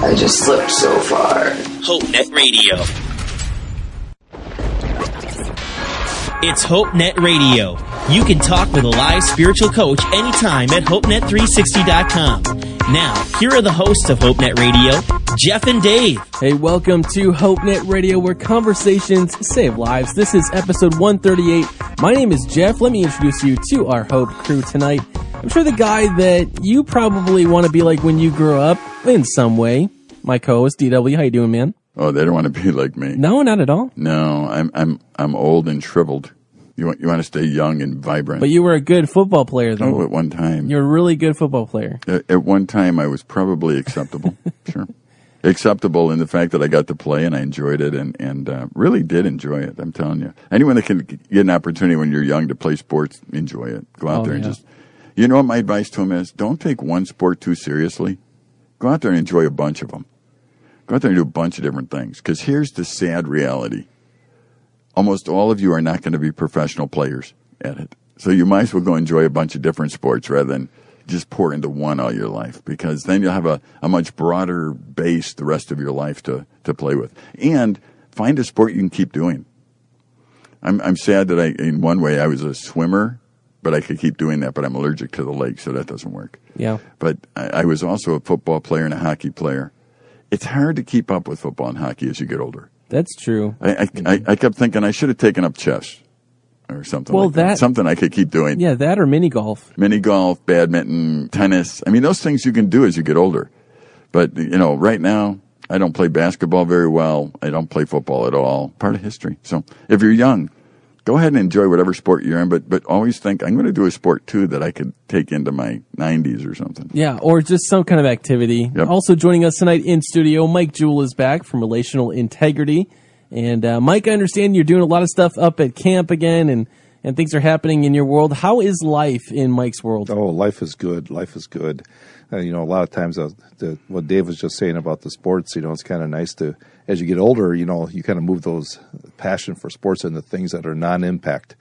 I just slipped so far. HopeNet Radio. It's HopeNet Radio. You can talk with a live spiritual coach anytime at HopeNet360.com. Now, here are the hosts of HopeNet Radio, Jeff and Dave. Hey, welcome to HopeNet Radio, where conversations save lives. This is episode 138. My name is Jeff. Let me introduce you to our Hope crew tonight. I'm sure the guy that you probably want to be like when you grow up in some way. My co-host DW, how you doing, man? Oh, they don't want to be like me. No, not at all. No, I'm I'm I'm old and shriveled. You want you want to stay young and vibrant. But you were a good football player, though. oh, at one time. You're a really good football player. At, at one time, I was probably acceptable. sure, acceptable in the fact that I got to play and I enjoyed it and and uh, really did enjoy it. I'm telling you, anyone that can get an opportunity when you're young to play sports, enjoy it. Go out Oh, there and yeah. just. You know what my advice to him is? Don't take one sport too seriously. Go out there and enjoy a bunch of them. Go out there and do a bunch of different things. Because here's the sad reality. Almost all of you are not going to be professional players at it. So you might as well go enjoy a bunch of different sports rather than just pour into one all your life because then you'll have a, a much broader base the rest of your life to, to play with. And find a sport you can keep doing. I'm, I'm sad that I, in one way, I was a swimmer, but I could keep doing that, but I'm allergic to the lake, so that doesn't work. Yeah. But I, I was also a football player and a hockey player. It's hard to keep up with football and hockey as you get older. That's true. I, I, I, I kept thinking I should have taken up chess or something. Well, like that, that- something I could keep doing. Yeah, that or mini golf. Mini golf, badminton, tennis. I mean, those things you can do as you get older. But you know, right now I don't play basketball very well. I don't play football at all. Part of history. So if you're young, go ahead and enjoy whatever sport you're in. But but always think I'm going to do a sport too that I could take into my 90s or something. Yeah, or just some kind of activity. Yep. Also joining us tonight in studio, Mike Jewell is back from Relational Integrity. And uh, Mike, I understand you're doing a lot of stuff up at camp again, and and things are happening in your world. How is life in Mike's world? Oh, life is good. Life is good. Uh, you know, a lot of times, uh, the, what Dave was just saying about the sports, you know, it's kind of nice to, as you get older, you know, you kind of move those passion for sports into things that are non-impact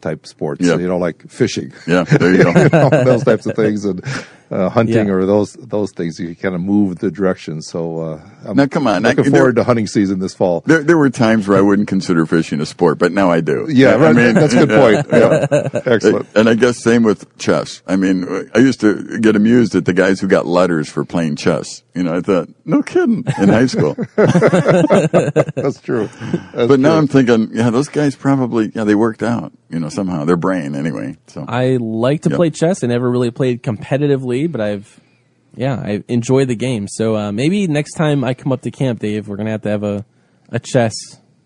type sports. Yeah. You know, like fishing, Yeah, there you go. you know, those types of things, and uh, hunting Yeah. or those those things. You kind of move the direction. So uh, I'm Now, come on. looking I- forward to hunting season this fall. There, there were times where I wouldn't consider fishing a sport, but now I do. Yeah, I mean, that's a good point. Yeah. Excellent. And I guess same with chess. I mean, I used to get amused at the guys who got letters for playing chess. You know, I thought, no kidding, in high school. That's true. That's but now. I'm thinking, yeah, those guys probably, yeah, they worked out, you know, somehow, their brain anyway. So, I like to Yep. play chess. I never really played competitively, but I've, yeah, I enjoy the game. So uh, maybe next time I come up to camp, Dave, we're gonna have to have a a chess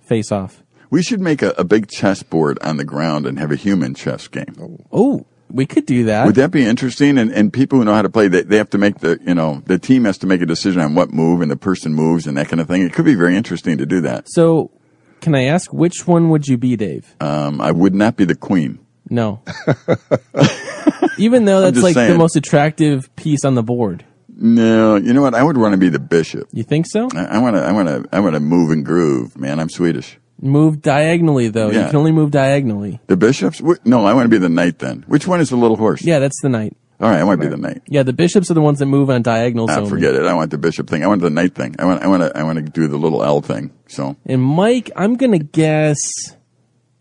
face off. we should make a, a big chess board on the ground and have a human chess game. Oh, we could do that. Would that be interesting? And, and people who know how to play, they, they have to make the, you know, the team has to make a decision on what move and the person moves and that kind of thing. It could be very interesting to do that. so, can I ask which one would you be, Dave? Um, I would not be the queen. No. Even though that's just like the saying. most attractive piece on the board. No, you know what? I would want to be the bishop. You think so? I want to, I want to, I want to move and groove, man. I'm Swedish. Move diagonally though. You Yeah. can only move diagonally. The bishops? Wh- No, I want to be the knight then. Which one is the little horse? Yeah, that's the knight. All right, I want to be the knight. Yeah, the bishops are the ones that move on diagonals Ah, only. forget it. I want the bishop thing. I want the knight thing. I want, I want to, I want to do the little L thing. So And Mike, I'm gonna guess.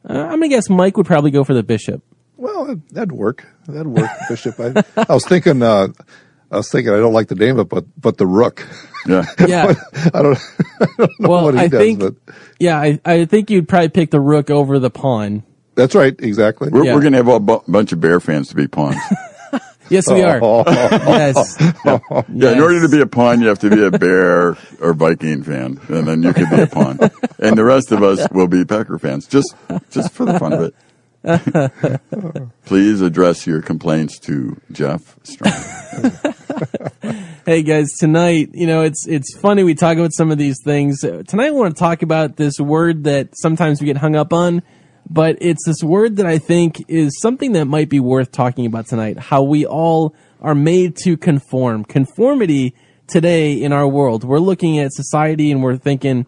Uh, I'm gonna guess Mike would probably go for the bishop. Well, that'd work. That'd work, Bishop. I, I was thinking. Uh, I was thinking. I don't like the name of it, but but the Rook. yeah, Yeah. I don't. I don't know well, what he I does, think. but Yeah, I, I think you'd probably pick the rook over the pawn. that's right. Exactly. we're, Yeah. we're going to have a bu- bunch of bear fans to be pawns. Yes, we are. Oh, Yes. Yeah, in order to be a pawn, you have to be a bear or Viking fan, and then you could be a pawn. And the rest of us will be Packer fans, just just for the fun of it. Please address your complaints to Jeff Strong. Hey guys, tonight, you know, it's it's funny we talk about some of these things. Tonight I want to talk about this word that sometimes we get hung up on, but it's this word that I think is something that might be worth talking about tonight. How we all are made to conform. Conformity today in our world. We're looking at society and we're thinking,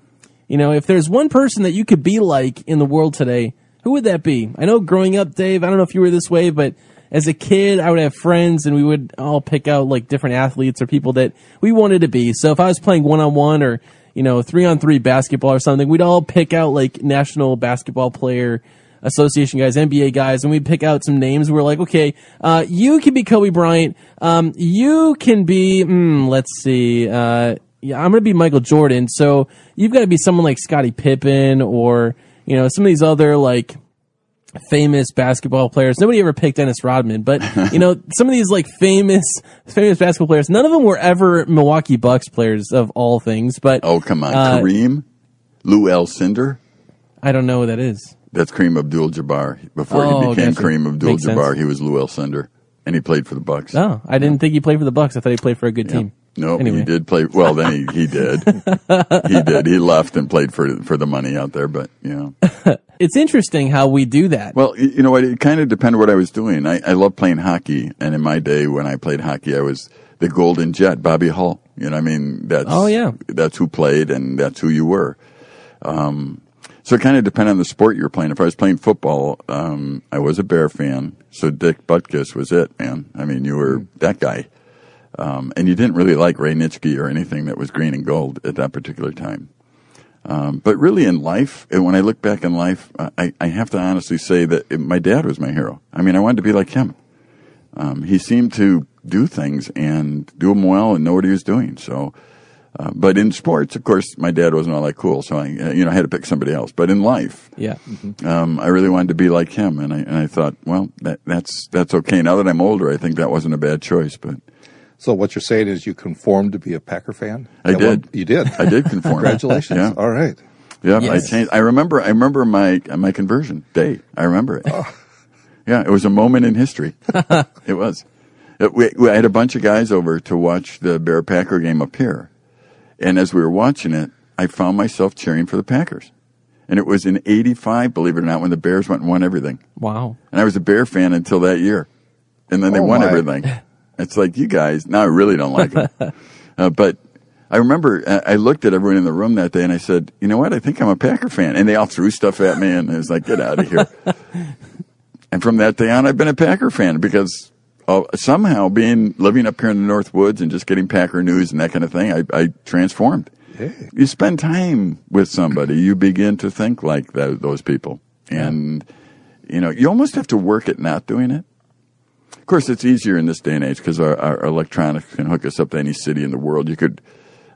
you know, if there's one person that you could be like in the world today, who would that be? I know growing up, Dave, I don't know if you were this way, but as a kid, I would have friends and we would all pick out like different athletes or people that we wanted to be. So if I was playing one on one or, you know, three on three basketball or something, we'd all pick out like national basketball player association guys, NBA guys, and we'd pick out some names. We're like, okay, uh, you can be Kobe Bryant. Um, you can be, mm, let's see, uh, yeah, I'm going to be Michael Jordan. So you've got to be someone like Scottie Pippen or, you know, some of these other like, famous basketball players. Nobody ever picked Dennis Rodman, but you know, some of these like famous, famous basketball players, none of them were ever Milwaukee Bucks players of all things, but Oh, come on. Uh, Kareem? Lou Alcindor? I don't know who that is. That's Kareem Abdul-Jabbar. Before Oh, he became gotcha. Kareem Abdul-Jabbar, he was Lou Alcindor, and he played for the Bucks. Oh, I didn't think he played for the Bucks. I thought he played for a good team. No, Anyway. he did play. Well, then he, he did. he did. He left and played for for the money out there. But you know, It's interesting how we do that. well, you know what? It kind of depended what I was doing. I, I love playing hockey, and in my day when I played hockey, I was the Golden Jet, Bobby Hull. You know, what I mean, that's Oh, yeah. that's who played, and that's who you were. Um, so it kind of depended on the sport you were playing. If I was playing football, um, I was a Bear fan, so Dick Butkus was it, man. I mean, you were that guy. Um, and you didn't really like Ray Nitschke or anything that was green and gold at that particular time. Um, but really in life, and when I look back in life, I, I have to honestly say that it, my dad was my hero. I mean, I wanted to be like him. Um, he seemed to do things and do them well and know what he was doing. So, uh, but in sports, of course, my dad wasn't all that cool. So I, uh, you know, I had to pick somebody else. But in life, yeah. um, I really wanted to be like him, and I and I thought, well, that, that's that's okay. Now that I'm older, I think that wasn't a bad choice. But So what you're saying is you conformed to be a Packer fan? I At one- did. you did. I did conform. Congratulations. Yeah. All right. Yeah, Yes. I changed. I remember. I remember my my conversion day. I remember it. Oh. Yeah, it was a moment in history. it was. It, we, we, I had a bunch of guys over to watch the Bear Packer game up here, and as we were watching it, I found myself cheering for the Packers. And it was in '85, believe it or not, when the Bears went and won everything. Wow. And I was a Bear fan until that year, and then they Oh, won my. everything. It's like you guys. Now I really don't like them. uh, but I remember uh, I looked at everyone in the room that day, and I said, "You know what? I think I'm a Packer fan." And they all threw stuff at me, and I was like, "Get out of here!" and from that day on, I've been a Packer fan because uh, somehow being living up here in the North Woods and just getting Packer news and that kind of thing, I, I transformed. Hey. You spend time with somebody, you begin to think like tho- those people, and you know you almost have to work at not doing it. Of course, it's easier in this day and age because our, our electronics can hook us up to any city in the world. You could,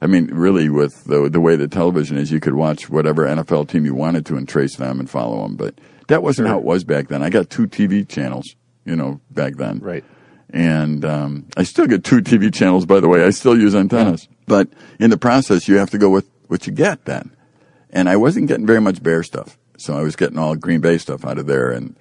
I mean, really, with the the way the television is, you could watch whatever NFL team you wanted to and trace them and follow them. But that wasn't how it was back then. I got two TV channels, you know, back then. Right. And um, I still get two TV channels, by the way. I still use antennas. But in the process, you have to go with what you get then. And I wasn't getting very much Bear stuff. So I was getting all Green Bay stuff out of there. And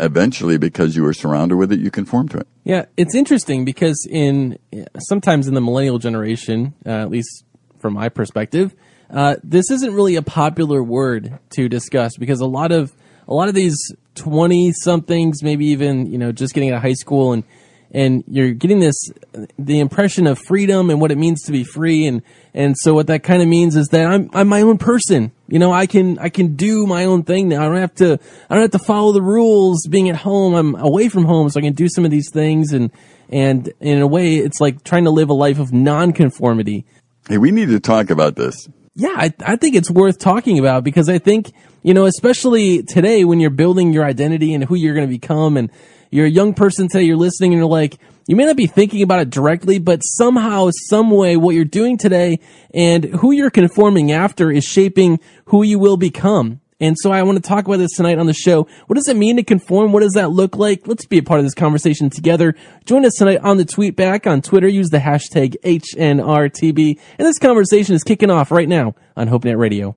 eventually, because you were surrounded with it, you conform to it. Yeah, it's interesting because in sometimes in the millennial generation, uh, at least from my perspective, uh, this isn't really a popular word to discuss because a lot of a lot of these twenty somethings, maybe even you know just getting out of high school and and you're getting this the impression of freedom and what it means to be free and and so what that kind of means is that I'm I'm my own person. You know, I can I can do my own thing now. I don't have to I don't have to follow the rules being at home. I'm away from home so I can do some of these things and and in a way it's like trying to live a life of non-conformity. Hey, we need to talk about this. Yeah, I, I think it's worth talking about because I think, you know, especially today when you're building your identity and who you're going to become and you're a young person today, you're listening and you're like, you may not be thinking about it directly, but somehow, some way, what you're doing today and who you're conforming after is shaping who you will become. And so I want to talk about this tonight on the show. What does it mean to conform? What does that look like? Let's be a part of this conversation together. Join us tonight on the tweet back on Twitter. Use the hashtag HNRTB. And this conversation is kicking off right now on HopeNet Radio.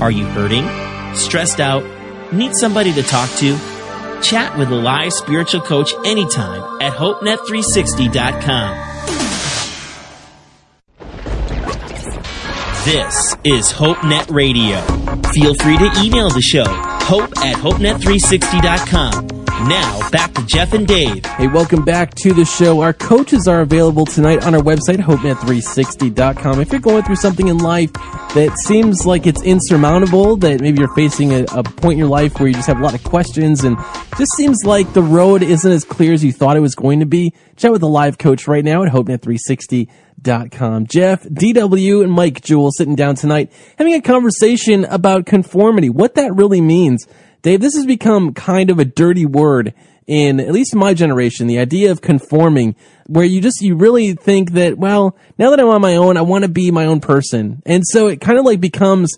Are you hurting? Stressed out? Need somebody to talk to? Chat with a live spiritual coach anytime at hopenet360.com. This is HopeNet Radio. Feel free to email the show, hope at hopenet360.com now, back to Jeff and Dave. Hey, welcome back to the show. Our coaches are available tonight on our website, hopenet360.com. If you're going through something in life that seems like it's insurmountable, that maybe you're facing a, a point in your life where you just have a lot of questions and just seems like the road isn't as clear as you thought it was going to be, chat with a live coach right now at hopenet360.com. Jeff, DW, and Mike Jewell sitting down tonight having a conversation about conformity, what that really means Dave, this has become kind of a dirty word in at least my generation, the idea of conforming, where you just, you really think that, well, now that I'm on my own, I want to be my own person. And so it kind of like becomes,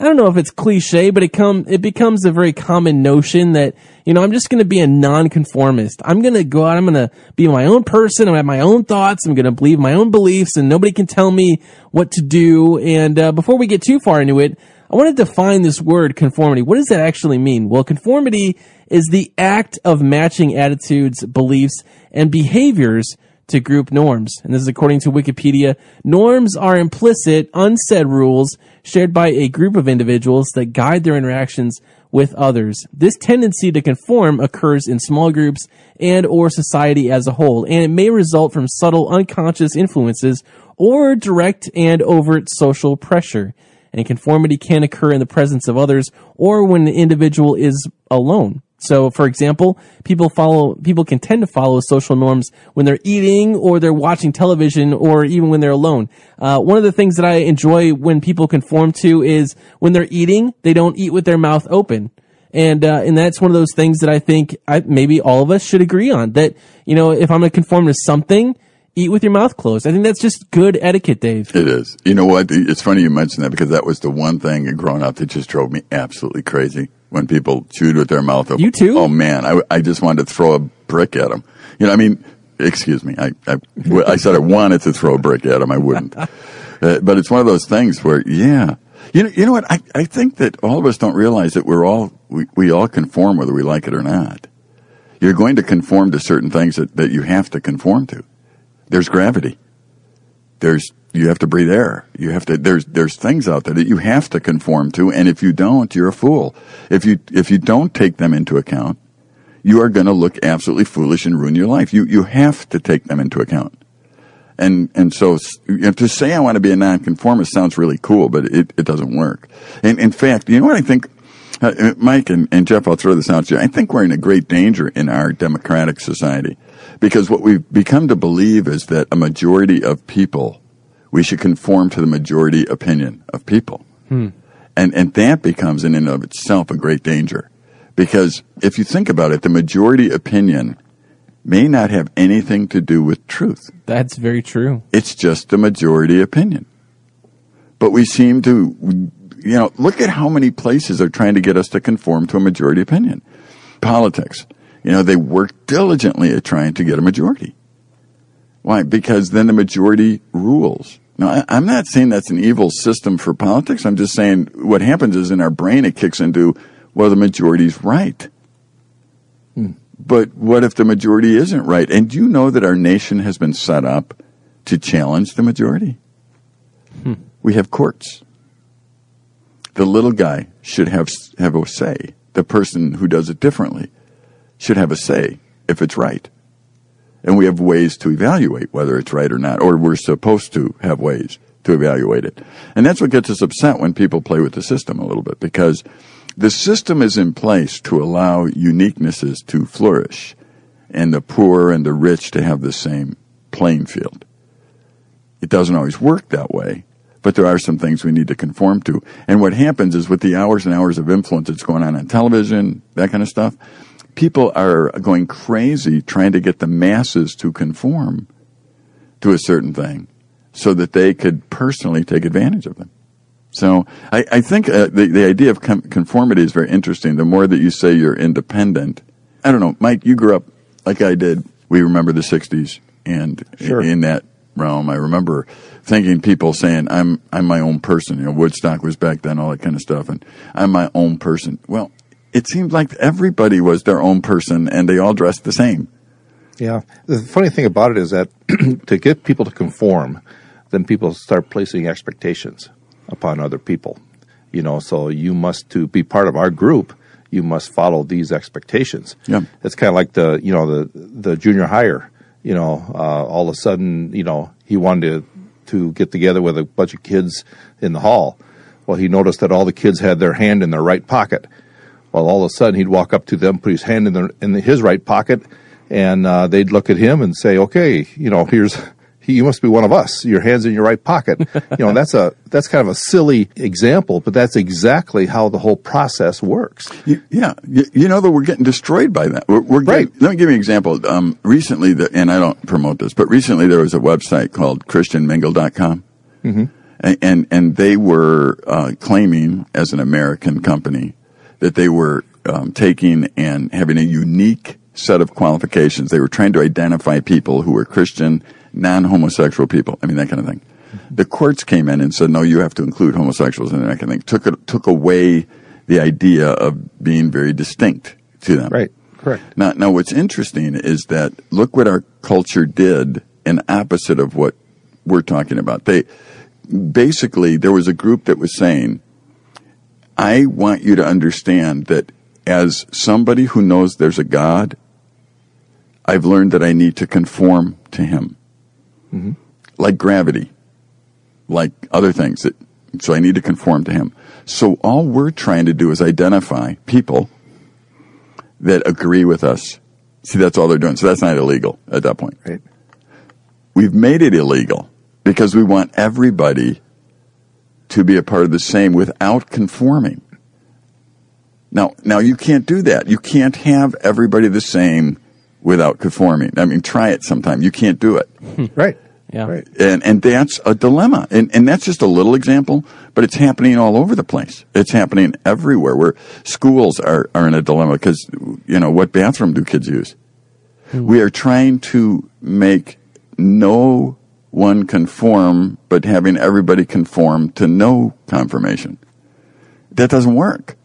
I don't know if it's cliche, but it come, it becomes a very common notion that, you know, I'm just going to be a nonconformist. I'm going to go out, I'm going to be my own person, I'm to have my own thoughts, I'm going to believe my own beliefs, and nobody can tell me what to do. And uh, before we get too far into it, I want to define this word conformity. What does that actually mean? Well, conformity is the act of matching attitudes, beliefs, and behaviors to group norms. And this is according to Wikipedia. Norms are implicit, unsaid rules shared by a group of individuals that guide their interactions with others. This tendency to conform occurs in small groups and or society as a whole, and it may result from subtle unconscious influences or direct and overt social pressure and conformity can occur in the presence of others or when the individual is alone. So, for example, people follow, people can tend to follow social norms when they're eating or they're watching television or even when they're alone. Uh, one of the things that I enjoy when people conform to is when they're eating, they don't eat with their mouth open. And, uh, and that's one of those things that I think I, maybe all of us should agree on that, you know, if I'm going to conform to something, eat with your mouth closed. I think that's just good etiquette, Dave. It is. You know what? It's funny you mentioned that because that was the one thing growing up that just drove me absolutely crazy when people chewed with their mouth open. You too? Oh man, I, I just wanted to throw a brick at them. You know, I mean, excuse me. I, I, I said I wanted to throw a brick at them. I wouldn't. uh, but it's one of those things where, yeah. You know, you know what? I, I think that all of us don't realize that we're all, we, we all conform whether we like it or not. You're going to conform to certain things that, that you have to conform to there's gravity. There's you have to breathe air. You have to there's there's things out there that you have to conform to and if you don't, you're a fool. If you if you don't take them into account, you are going to look absolutely foolish and ruin your life. You you have to take them into account. And and so to say I want to be a nonconformist sounds really cool, but it, it doesn't work. And in fact, you know what I think uh, uh Mike and, and Jeff, I'll throw this out to you. I think we're in a great danger in our democratic society because what we've become to believe is that a majority of people, we should conform to the majority opinion of people. Hmm. And, and that becomes in and of itself a great danger. Because if you think about it, the majority opinion may not have anything to do with truth. That's very true. It's just the majority opinion. But we seem to, you know, look at how many places are trying to get us to conform to a majority opinion. Politics. You know, they work diligently at trying to get a majority. Why? Because then the majority rules. Now, I'm not saying that's an evil system for politics. I'm just saying what happens is in our brain it kicks into, well, the majority's right. Hmm. But what if the majority isn't right? And do you know that our nation has been set up to challenge the majority? Hmm. We have courts. The little guy should have have a say. The person who does it differently should have a say if it's right. And we have ways to evaluate whether it's right or not, or we're supposed to have ways to evaluate it. And that's what gets us upset when people play with the system a little bit, because the system is in place to allow uniquenesses to flourish and the poor and the rich to have the same playing field. It doesn't always work that way, but there are some things we need to conform to. And what happens is with the hours and hours of influence that's going on on television, that kind of stuff, people are going crazy trying to get the masses to conform to a certain thing so that they could personally take advantage of them. So I, I think uh, the, the idea of com- conformity is very interesting. The more that you say you're independent, I don't know, Mike, you grew up like I did. We remember the 60s and sure. in that realm, I remember thinking people saying, I'm, I'm my own person. You know, Woodstock was back then, all that kind of stuff. And I'm my own person. Well, it seemed like everybody was their own person and they all dressed the same. Yeah. The funny thing about it is that to get people to conform, then people start placing expectations upon other people. You know, so you must to be part of our group, you must follow these expectations. Yeah. It's kind of like the you know the the junior hire. You know, uh, all of a sudden, you know, he wanted to to get together with a bunch of kids in the hall. Well, he noticed that all the kids had their hand in their right pocket. Well, all of a sudden, he'd walk up to them, put his hand in their in his right pocket, and uh, they'd look at him and say, "Okay, you know, here's you must be one of us. Your hands in your right pocket. you know, that's a that's kind of a silly example, but that's exactly how the whole process works. You, yeah, you, you, know that we're getting destroyed by that. We're, we're right. Getting, let me give you an example. Um, recently, the, and I don't promote this, but recently there was a website called ChristianMingle.com. Mm-hmm. And, and, and they were uh, claiming as an American company that they were um, taking and having a unique set of qualifications. They were trying to identify people who were Christian non-homosexual people. I mean, that kind of thing. The courts came in and said, no, you have to include homosexuals and that kind of thing. Took, it, took away the idea of being very distinct to them. Right. Correct. Now, now what's interesting is that look what our culture did in opposite of what we're talking about. They, basically, there was a group that was saying, I want you to understand that as somebody who knows there's a God, I've learned that I need to conform to Him mm-hmm. like gravity, like other things. That, so I need to conform to him. So all we're trying to do is identify people that agree with us. See, that's all they're doing. So that's not illegal at that point. Right. We've made it illegal because we want everybody to be a part of the same without conforming. Now, now you can't do that. You can't have everybody the same without conforming. I mean, try it sometime. You can't do it. right. Yeah. Right. And and that's a dilemma. And and that's just a little example, but it's happening all over the place. It's happening everywhere where schools are, are in a dilemma because you know, what bathroom do kids use? Hmm. We are trying to make no one conform, but having everybody conform to no confirmation. That doesn't work.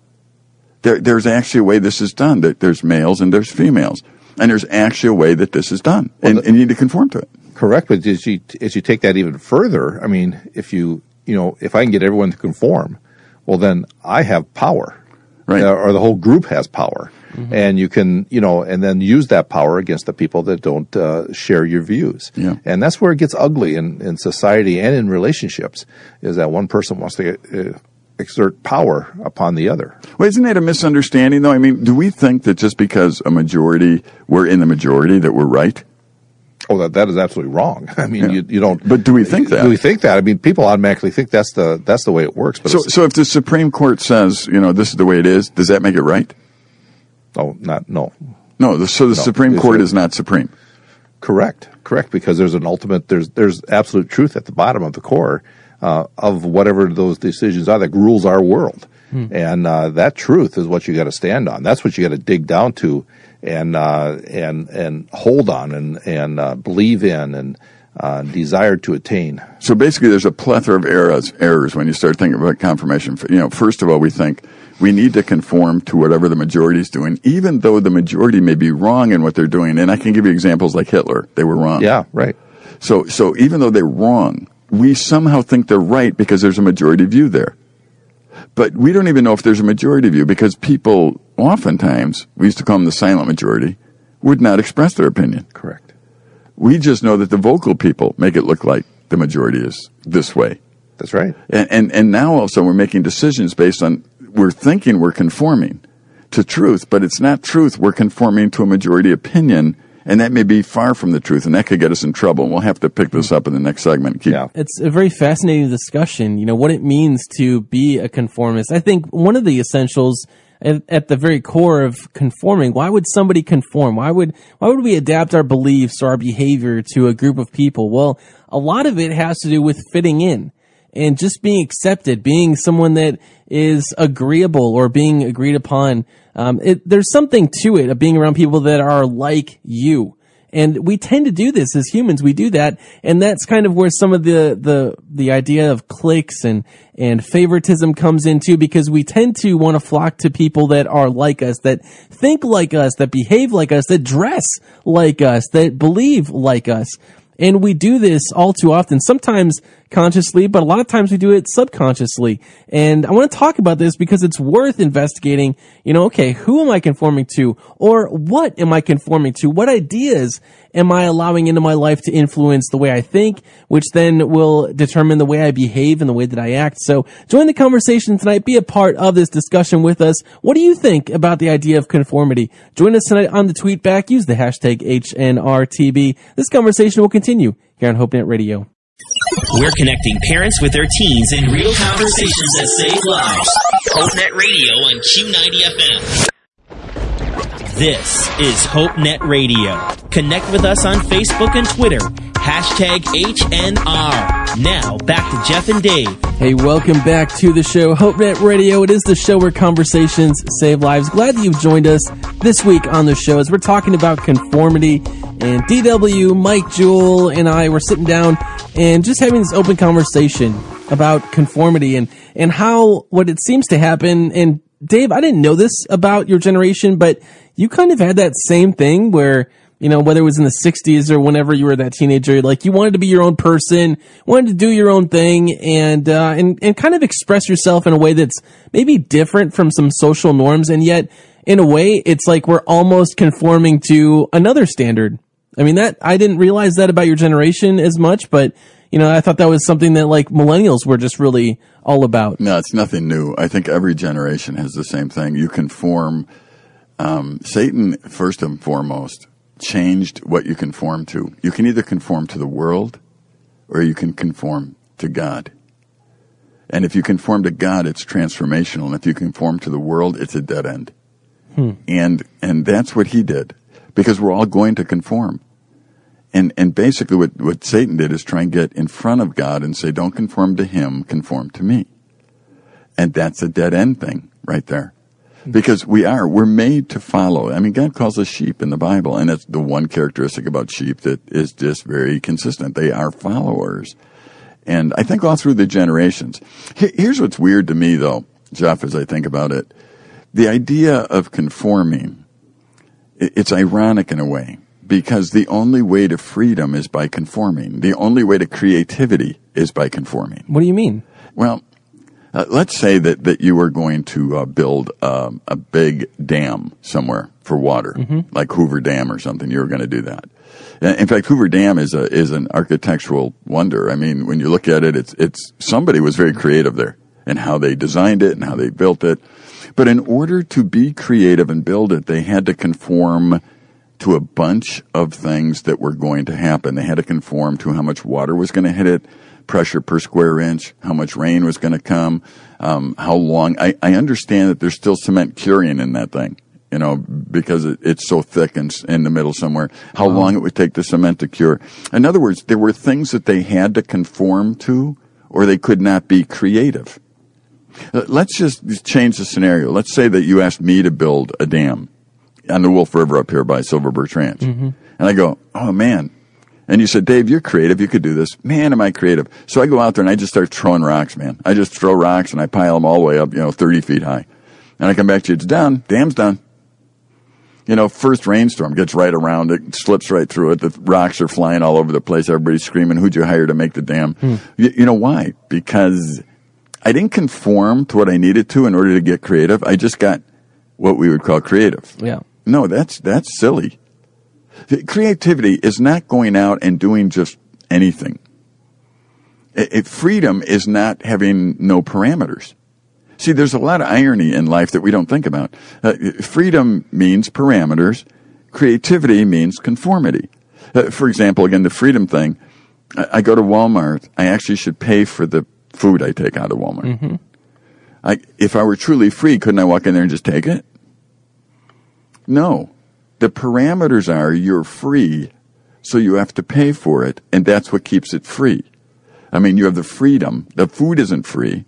There, there's actually a way this is done. That there's males and there's females and there's actually a way that this is done, well, and, the, and, you need to conform to it. Correct, but as you as you take that even further, I mean, if you you know if I can get everyone to conform, well then I have power, right? Or the whole group has power, mm-hmm. and you can you know and then use that power against the people that don't uh, share your views. Yeah. and that's where it gets ugly in in society and in relationships. Is that one person wants to. Uh, exert power upon the other. Well, isn't that a misunderstanding, though? I mean, do we think that just because a majority, we're in the majority, that we're right? Oh, that that is absolutely wrong. I mean, yeah. you, you don't. But do we think that? Do we think that? I mean, people automatically think that's the that's the way it works. But so, so if the Supreme Court says, you know, this is the way it is, does that make it right? Oh, not no. No. The, so the no, Supreme Court is not supreme. Correct. Correct. Because there's an ultimate. There's there's absolute truth at the bottom of the core uh, of whatever those decisions are that rules our world. Hmm. And uh, that truth is what you got to stand on. That's what you got to dig down to and uh, and and hold on and and uh, believe in and uh, desire to attain. So basically, there's a plethora of errors errors when you start thinking about confirmation. You know, first of all, we think we need to conform to whatever the majority is doing, even though the majority may be wrong in what they're doing. And I can give you examples like Hitler; they were wrong. Yeah, right. So so even though they're wrong, we somehow think they're right because there's a majority view there. But we don't even know if there's a majority view because people oftentimes, we used to call them the silent majority, would not express their opinion. Correct. We just know that the vocal people make it look like the majority is this way. That's right. And, and, and now also we're making decisions based on, we're thinking we're conforming to truth, but it's not truth. We're conforming to a majority opinion and that may be far from the truth, and that could get us in trouble. And we'll have to pick this up in the next segment. Keep yeah. It's a very fascinating discussion. You know what it means to be a conformist. I think one of the essentials at, at, the very core of conforming. Why would somebody conform? Why would why would we adapt our beliefs or our behavior to a group of people? Well, a lot of it has to do with fitting in and just being accepted, being someone that is agreeable or being agreed upon. Um, it, there's something to it of being around people that are like you. And we tend to do this as humans. We do that. And that's kind of where some of the, the, the idea of cliques and, and favoritism comes into because we tend to want to flock to people that are like us, that think like us, that behave like us, that dress like us, that believe like us. And we do this all too often, sometimes consciously, but a lot of times we do it subconsciously. And I want to talk about this because it's worth investigating, you know, okay, who am I conforming to? Or what am I conforming to? What ideas am I allowing into my life to influence the way I think, which then will determine the way I behave and the way that I act. So join the conversation tonight. Be a part of this discussion with us. What do you think about the idea of conformity? Join us tonight on the tweet back. Use the hashtag HNRTB. This conversation will continue here on HopeNet Radio. We're connecting parents with their teens in real conversations that save lives. HopeNet Radio on Q90 FM. This is HopeNet Radio. Connect with us on Facebook and Twitter. Hashtag HNR. Now, back to Jeff and Dave. Hey, welcome back to the show, HopeNet Radio. It is the show where conversations save lives. Glad that you've joined us this week on the show as we're talking about conformity. And DW, Mike Jewell, and I were sitting down and just having this open conversation about conformity and, and how what it seems to happen. And Dave, I didn't know this about your generation, but you kind of had that same thing where, you know, whether it was in the 60s or whenever you were that teenager, like you wanted to be your own person, wanted to do your own thing and, uh, and, and kind of express yourself in a way that's maybe different from some social norms. And yet, in a way, it's like we're almost conforming to another standard. I mean, that, I didn't realize that about your generation as much, but, you know, I thought that was something that like millennials were just really all about. No, it's nothing new. I think every generation has the same thing. You conform um, Satan, first and foremost, changed what you conform to. You can either conform to the world or you can conform to God. And if you conform to God, it's transformational. And if you conform to the world, it's a dead end. Hmm. And, and that's what he did because we're all going to conform. And, and basically what, what Satan did is try and get in front of God and say, don't conform to him, conform to me. And that's a dead end thing right there because we are we're made to follow. I mean god calls us sheep in the bible and it's the one characteristic about sheep that is just very consistent. They are followers. And i think all through the generations. Here's what's weird to me though jeff as i think about it. The idea of conforming it's ironic in a way because the only way to freedom is by conforming. The only way to creativity is by conforming. What do you mean? Well uh, let's say that, that you were going to uh, build um, a big dam somewhere for water, Mm-hmm. like Hoover Dam or something. You were going to do that. In fact, Hoover Dam is a is an architectural wonder. I mean, when you look at it, it's it's somebody was very creative there and how they designed it and how they built it. But in order to be creative and build it, they had to conform to a bunch of things that were going to happen. They had to conform to how much water was going to hit it, pressure per square inch, how much rain was going to come, um, how long. I, I understand that there's still cement curing in that thing, you know, because it, it's so thick and in the middle somewhere. How long it would take the cement to cure. In other words, there were things that they had to conform to, or they could not be creative. Uh, Let's just change the scenario. Let's say that you asked me to build a dam on the Wolf River up here by Silver Birch Ranch. And I go, oh man. And you said, Dave, you're creative. You could do this. Man, am I creative. So I go out there and I just start throwing rocks, man. I just throw rocks and I pile them all the way up, you know, 30 feet high. And I come back to you, it's done. Dam's done. You know, first rainstorm gets right around it, slips right through it. The rocks are flying all over the place. Everybody's screaming, who'd you hire to make the dam? Hmm. You, you know why? Because I didn't conform to what I needed to in order to get creative. I just got what we would call creative. Yeah. No, that's that's silly. Creativity is not going out and doing just anything. It, freedom is not having no parameters. See, there's a lot of irony in life that we don't think about. Uh, freedom means parameters. Creativity means conformity. Uh, for example, again, the freedom thing. I, I go to Walmart. I actually should pay for the food I take out of Walmart. I, if I were truly free, couldn't I walk in there and just take it? No. The parameters are you're free, so you have to pay for it, and that's what keeps it free. I mean, you have the freedom. The food isn't free,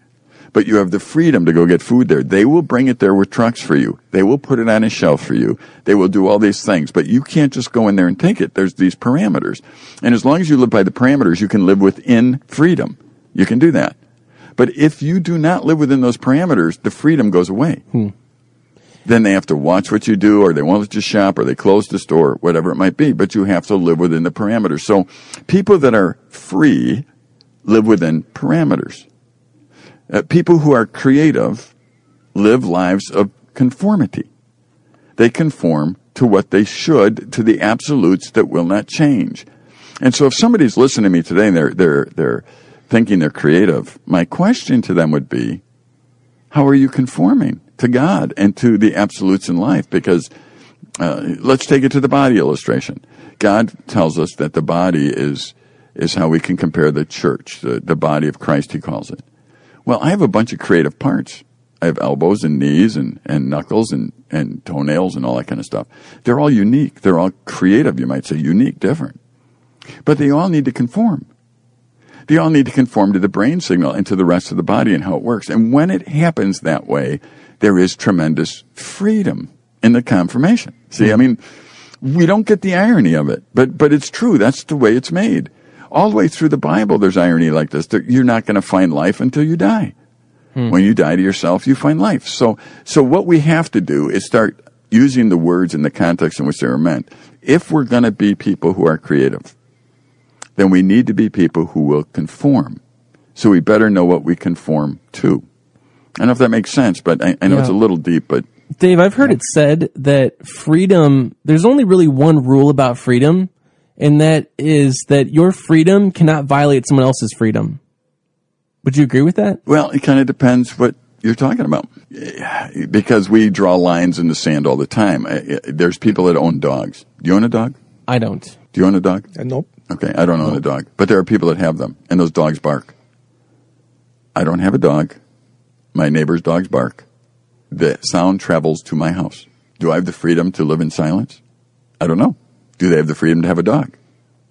but you have the freedom to go get food there. They will bring it there with trucks for you. They will put it on a shelf for you. They will do all these things, but you can't just go in there and take it. There's these parameters. And as long as you live by the parameters, you can live within freedom. You can do that. But if you do not live within those parameters, the freedom goes away. Hmm. Then they have to watch what you do, or they won't let you shop, or they close the store, whatever it might be. But you have to live within the parameters. So people that are free live within parameters. Uh, people who are creative live lives of conformity. They conform to what they should, to the absolutes that will not change. And so if somebody's listening to me today and they're, they're, they're thinking they're creative, my question to them would be, how are you conforming to God and to the absolutes in life? Because uh, let's take it to the body illustration. God tells us that the body is is how we can compare the church, the, the body of Christ, he calls it. Well, I have a bunch of creative parts. I have elbows and knees and, and knuckles and, and toenails and all that kind of stuff. They're all unique. They're all creative, you might say, unique, different. But they all need to conform. They all need to conform to the brain signal and to the rest of the body and how it works. And when it happens that way, there is tremendous freedom in the confirmation. See, I mean, we don't get the irony of it, but, but it's true. That's the way it's made. All the way through the Bible, there's irony like this. You're not going to find life until you die. Hmm. When you die to yourself, you find life. So, so what we have to do is start using the words in the context in which they were meant. If we're going to be people who are creative, then we need to be people who will conform. So we better know what we conform to. I don't know if that makes sense, but I, I know yeah. it's a little deep, but. Dave, I've heard it said that freedom, there's only really one rule about freedom, and that is that your freedom cannot violate someone else's freedom. Would you agree with that? Well, it kind of depends what you're talking about. Because we draw lines in the sand all the time. There's people that own dogs. Do you own a dog? I don't. Do you own a dog? Uh, nope. Okay, I don't own a dog. But there are people that have them, and those dogs bark. I don't have a dog. My neighbor's dogs bark. The sound travels to my house. Do I have the freedom to live in silence? I don't know. Do they have the freedom to have a dog?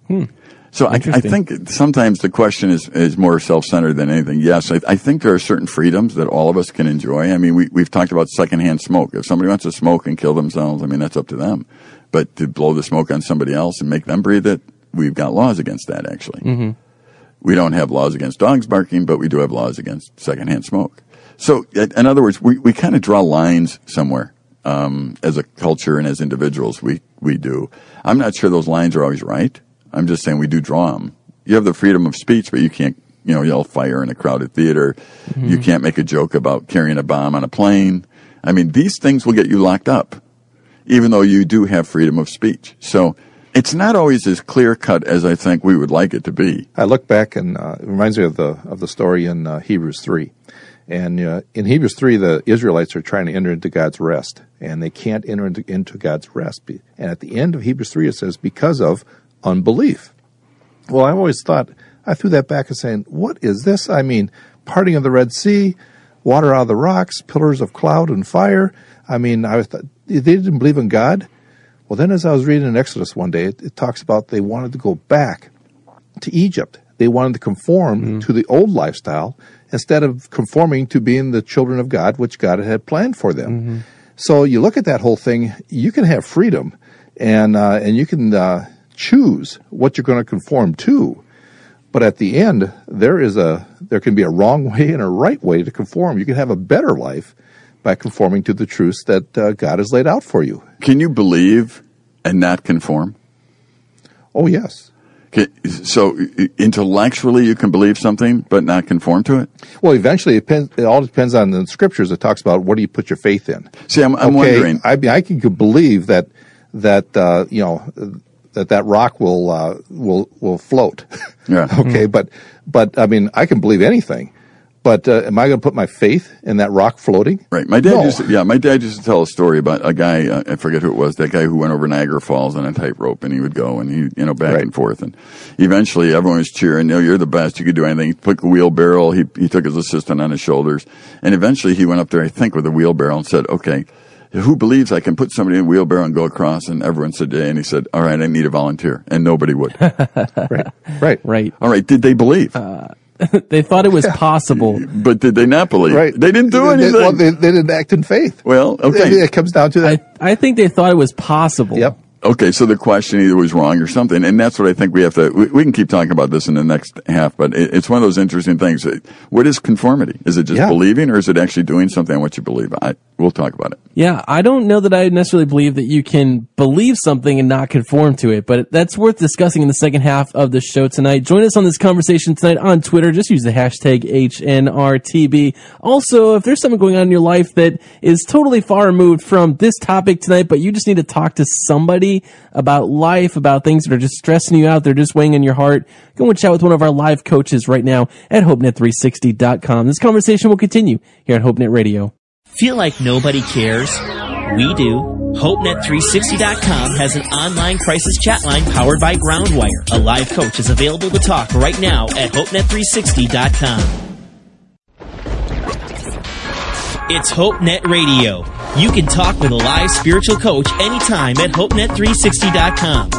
Hmm. So I, I, think sometimes the question is, is more self-centered than anything. Yes, I, I, think there are certain freedoms that all of us can enjoy. I mean, we, we've talked about secondhand smoke. If somebody wants to smoke and kill themselves, I mean, that's up to them. But to blow the smoke on somebody else and make them breathe it, we've got laws against that, actually. Mm-hmm. We don't have laws against dogs barking, but we do have laws against secondhand smoke. So, in other words, we, we kind of draw lines somewhere. Um, as a culture and as individuals, we, we do. I'm not sure those lines are always right. I'm just saying we do draw them. You have the freedom of speech, but you can't, you know, yell fire in a crowded theater. Mm-hmm. You can't make a joke about carrying a bomb on a plane. I mean, these things will get you locked up, even though you do have freedom of speech. So it's not always as clear cut as I think we would like it to be. I look back and uh, it reminds me of the of the story in uh, Hebrews three. And uh, in Hebrews 3, the Israelites are trying to enter into God's rest, and they can't enter into, into God's rest. And at the end of Hebrews 3, it says, because of unbelief. Well, I always thought, I threw that back and saying, what is this? I mean, parting of the Red Sea, water out of the rocks, pillars of cloud and fire. I mean, I thought, they didn't believe in God. Well, then as I was reading in Exodus one day, it, it talks about they wanted to go back to Egypt. They wanted to conform mm-hmm. to the old lifestyle instead of conforming to being the children of God, which God had planned for them. Mm-hmm. So you look at that whole thing, you can have freedom and, uh, and you can, uh, choose what you're going to conform to. But at the end, there is a there can be a wrong way and a right way to conform. You can have a better life by conforming to the truths that uh, God has laid out for you. Can you believe and not conform? Oh yes. So intellectually, you can believe something but not conform to it. Well, eventually, it, depends, it all depends on the scriptures. It talks about what do you put your faith in. See, I'm, I'm okay, wondering. I, I can believe that that uh, you know that that rock will uh, will will float. Yeah. okay, mm-hmm. but but I mean, I can believe anything. But uh, am I going to put my faith in that rock floating? Right. My dad no. used to, yeah, my dad used to tell a story about a guy, uh, I forget who it was, that guy who went over Niagara Falls on a tightrope and he would go and he, you know, back right. and forth. And eventually everyone was cheering, you know, you're the best. You could do anything. He took a wheelbarrow. He, he took his assistant on his shoulders. And eventually he went up there, I think, with a wheelbarrow and said, okay, who believes I can put somebody in a wheelbarrow and go across? And everyone said, yeah. And he said, all right, I need a volunteer. And nobody would. right. Right. Right. All right. Did they believe? Uh, they thought it was possible. but did they not believe? Right. They didn't do anything. They, well, they, they, didn't act in faith. Well, okay. It, it comes down to that. I, I think they thought it was possible. Yep. Okay, so the question either was wrong or something, and that's what I think we have to. We, we can keep talking about this in the next half, but it, it's one of those interesting things. What is conformity? Is it just yeah. believing, or is it actually doing something on what you believe? I we'll talk about it. Yeah, I don't know that I necessarily believe that you can believe something and not conform to it, but that's worth discussing in the second half of the show tonight. Join us on this conversation tonight on Twitter. Just use the hashtag HNRTB. Also, if there's something going on in your life that is totally far removed from this topic tonight, but you just need to talk to somebody about life, about things that are just stressing you out, they're just weighing on your heart, go and chat with one of our live coaches right now at HopeNet360.com. This conversation will continue here on HopeNet Radio. Feel like nobody cares? We do. HopeNet360.com has an online crisis chat line powered by Groundwire. A live coach is available to talk right now at HopeNet360.com. It's HopeNet Radio. You can talk with a live spiritual coach anytime at HopeNet360.com.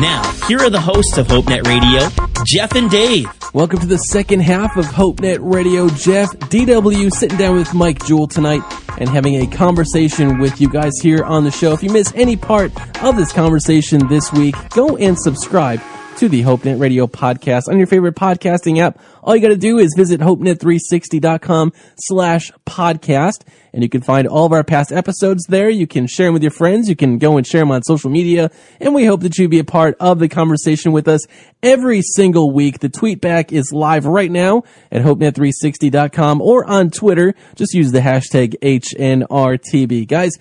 Now, here are the hosts of HopeNet Radio, Jeff and Dave. Welcome to the second half of HopeNet Radio. Jeff, DW, sitting down with Mike Jewell tonight and having a conversation with you guys here on the show. If you miss any part of this conversation this week, go and subscribe to the HopeNet Radio podcast on your favorite podcasting app. All you got to do is visit hopenet360.com slash podcast and you can find all of our past episodes there. You can share them with your friends. You can go and share them on social media. And we hope that you be a part of the conversation with us every single week. The tweet back is live right now at hopenet360.com or on Twitter. Just use the hashtag HNRTB. Guys,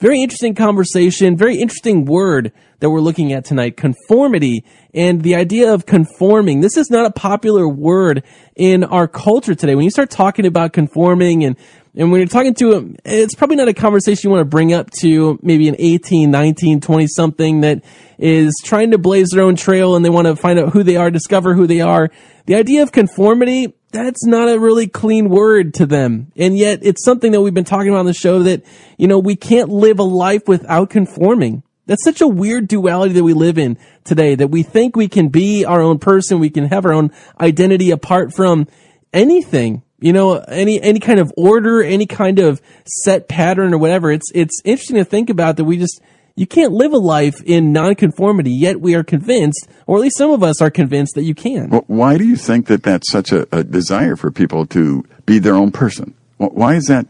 very interesting conversation, very interesting word that we're looking at tonight, conformity and the idea of conforming. This is not a popular word in our culture today. When you start talking about conforming and and when you're talking to them, it's probably not a conversation you want to bring up to maybe an 18, 19, 20 something that is trying to blaze their own trail and they want to find out who they are, discover who they are. The idea of conformity, that's not a really clean word to them. And yet it's something that we've been talking about on the show that, you know, we can't live a life without conforming. That's such a weird duality that we live in today that we think we can be our own person. We can have our own identity apart from anything you know, any, any kind of order, any kind of set pattern or whatever. It's, it's interesting to think about that we just, you can't live a life in nonconformity, yet we are convinced, or at least some of us are convinced that you can. Well, why do you think that that's such a, a desire for people to be their own person? Why is that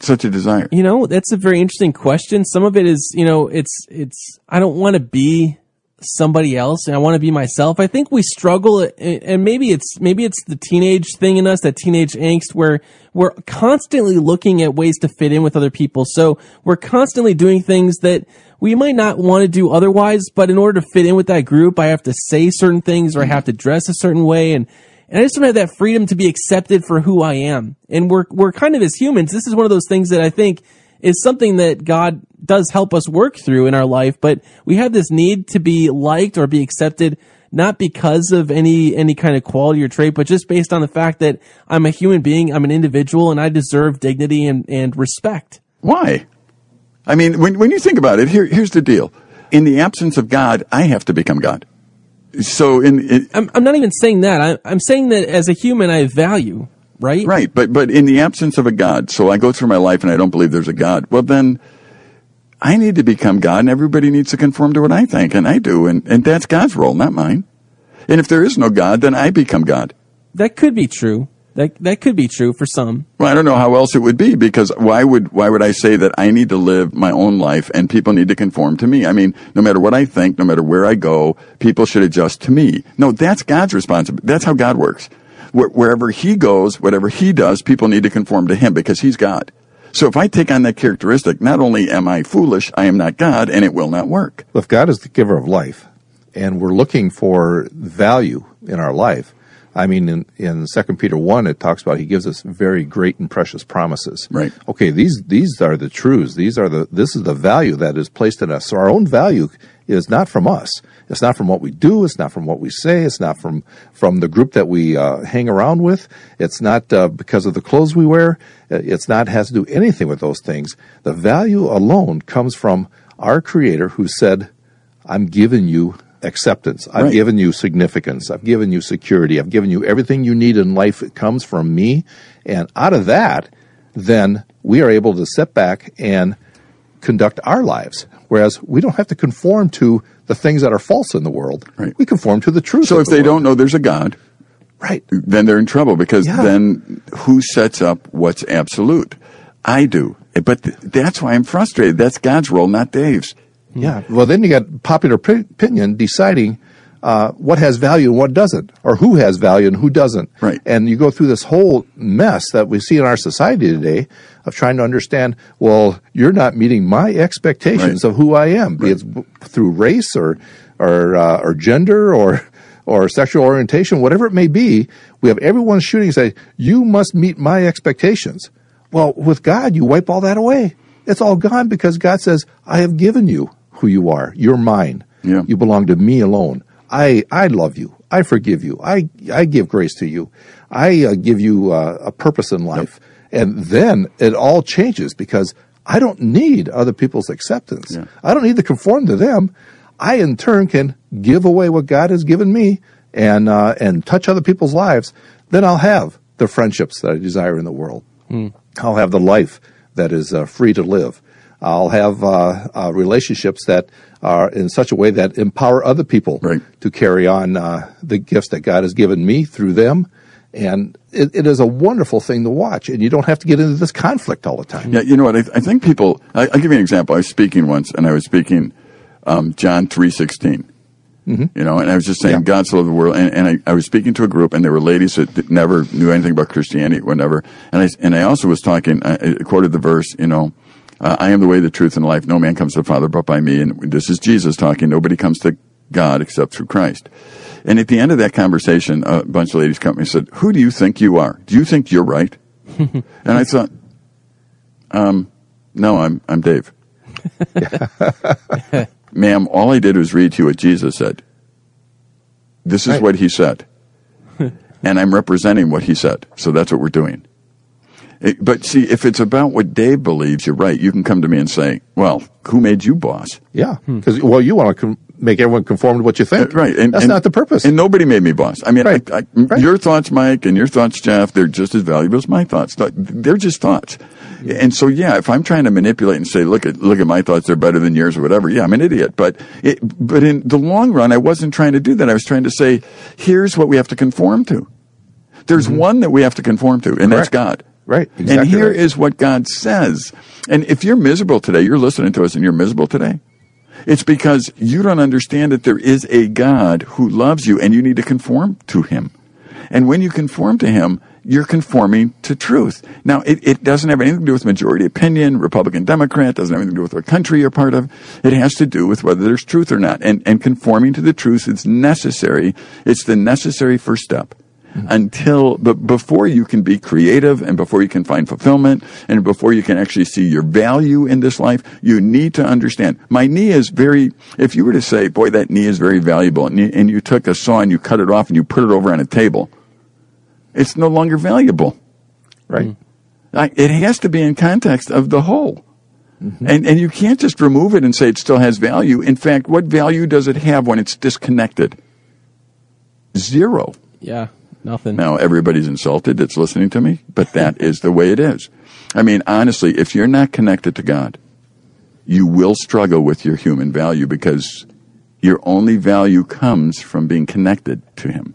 such a desire? You know, that's a very interesting question. Some of it is, you know, it's, it's, I don't want to be somebody else and I want to be myself. I think we struggle uh, and maybe it's maybe it's the teenage thing in us, that teenage angst where we're constantly looking at ways to fit in with other people. So we're constantly doing things that we might not want to do otherwise, but in order to fit in with that group, I have to say certain things or I have to dress a certain way and and I just don't have that freedom to be accepted for who I am. And we're we're kind of as humans, this is one of those things that I think is something that God does help us work through in our life, but we have this need to be liked or be accepted not because of any any kind of quality or trait, but just based on the fact that I'm a human being, I'm an individual, and I deserve dignity and, and respect. Why? I mean, when when you think about it, here here's the deal. In the absence of God, I have to become God. So in, in I'm, I'm not even saying that. I, I'm saying that as a human, I have value right? Right, but but in the absence of a God, so I go through my life and I don't believe there's a God. Well, then I need to become God, and everybody needs to conform to what I think, and I do, and and that's God's role, not mine. And if there is no God, then I become God. That could be true. That that could be true for some. Well, I don't know how else it would be because why would why would I say that I need to live my own life and people need to conform to me? I mean, no matter what I think, no matter where I go, people should adjust to me. No, that's God's responsibility. That's how God works wherever he goes, whatever he does, people need to conform to him because he's God. So if I take on that characteristic, not only am I foolish, I am not God, and it will not work. Well, if God is the giver of life, and we're looking for value in our life, I mean, in, in 2 Peter 1, it talks about he gives us very great and precious promises. Right. Okay, these, these are the truths. These are the, this is the value that is placed in us. So our own value is not from us. It's not from what we do. It's not from what we say. It's not from from the group that we uh, hang around with. It's not uh, because of the clothes we wear. It's not has to do anything with those things. The value alone comes from our Creator, who said, "I'm giving you acceptance. I've right. given you significance. I've given you security. I've given you everything you need in life. It comes from me, and out of that, then we are able to sit back and conduct our lives. Whereas we don't have to conform to the things that are false in the world. Right. We conform to the truth. So if the they world. don't know there's a God, right, then they're in trouble because yeah. then who sets up what's absolute? I do. But th- that's why I'm frustrated. That's God's role, not Dave's. Yeah. Well, then you got popular p- opinion deciding uh, what has value and what doesn't, or who has value and who doesn't. Right. And you go through this whole mess that we see in our society today of trying to understand. Well, you're not meeting my expectations Right. of who I am, be it through race or or uh, or gender or or sexual orientation, whatever it may be. We have everyone shooting and say, "You must meet my expectations." Well, with God, you wipe all that away. It's all gone because God says, "I have given you who you are. You're mine. Yeah. You belong to me alone. I I love you. I forgive you. I I give grace to you. I uh, give you uh, a purpose in life." And then it all changes because I don't need other people's acceptance. Yeah. I don't need to conform to them. I in turn can give away what God has given me and uh, and touch other people's lives. Then I'll have the friendships that I desire in the world. I'll have the life that is uh, free to live. I'll have uh, uh, relationships that are in such a way that empower other people Right. to carry on uh, the gifts that God has given me through them. And it, it is a wonderful thing to watch, and you don't have to get into this conflict all the time. Yeah, you know what? I, I think people. I, I'll give you an example. I was speaking once, and I was speaking um, John three You know, and I was just saying Yeah. God so loved the world, and, and I, I was speaking to a group, and there were ladies that never knew anything about Christianity, whatever. And I and I also was talking. I, I quoted the verse, you know. Uh, I am the way, the truth, and the life. No man comes to the Father but by me. And this is Jesus talking. Nobody comes to God except through Christ. And at the end of that conversation, a bunch of ladies come and said, "Who do you think you are? Do you think you're right?" and I thought, um, no, I'm I'm Dave. Ma'am, all I did was read to you what Jesus said. This is Right. what he said. and I'm representing what he said. So that's what we're doing. It- but see, if it's about what Dave believes, you're right. You can come to me and say, well, who made you boss? Yeah, because well, you want to com- make everyone conform to what you think, Uh, Right. And, That's and- not the purpose. And nobody made me boss. I mean, Right. I, I, Right. your thoughts, Mike, and your thoughts, Jeff, they're just as valuable as my thoughts. They're just thoughts. And so, yeah, if I'm trying to manipulate and say, look at, look at my thoughts, they're better than yours or whatever, yeah, I'm an idiot. But it, but in the long run, I wasn't trying to do that. I was trying to say, here's what we have to conform to. There's one that we have to conform to, and that's Mm-hmm. God. Right. and Exactly here right. is what God says. And if you're miserable today, you're listening to us and you're miserable today. It's because you don't understand that there is a God who loves you and you need to conform to him. And when you conform to him, you're conforming to truth. Now, it, it doesn't have anything to do with majority opinion, Republican, Democrat, doesn't have anything to do with what country you're part of. It has to do with whether there's truth or not. And, and conforming to the truth is necessary. It's the necessary first step until but before you can be creative and before you can find fulfillment and before you can actually see your value in this life you need to understand. My knee is very if you were to say boy that knee is very valuable and you, and you took a saw and you cut it off and you put it over on a table it's no longer valuable. Right. I, it has to be in context of the whole. Mm-hmm. And and you can't just remove it and say it still has value. In fact what value does it have when it's disconnected? Zero. Yeah, nothing. now everybody's insulted that's listening to me, but that is the way it is. I mean, honestly, if you're not connected to God, you will struggle with your human value because your only value comes from being connected to Him.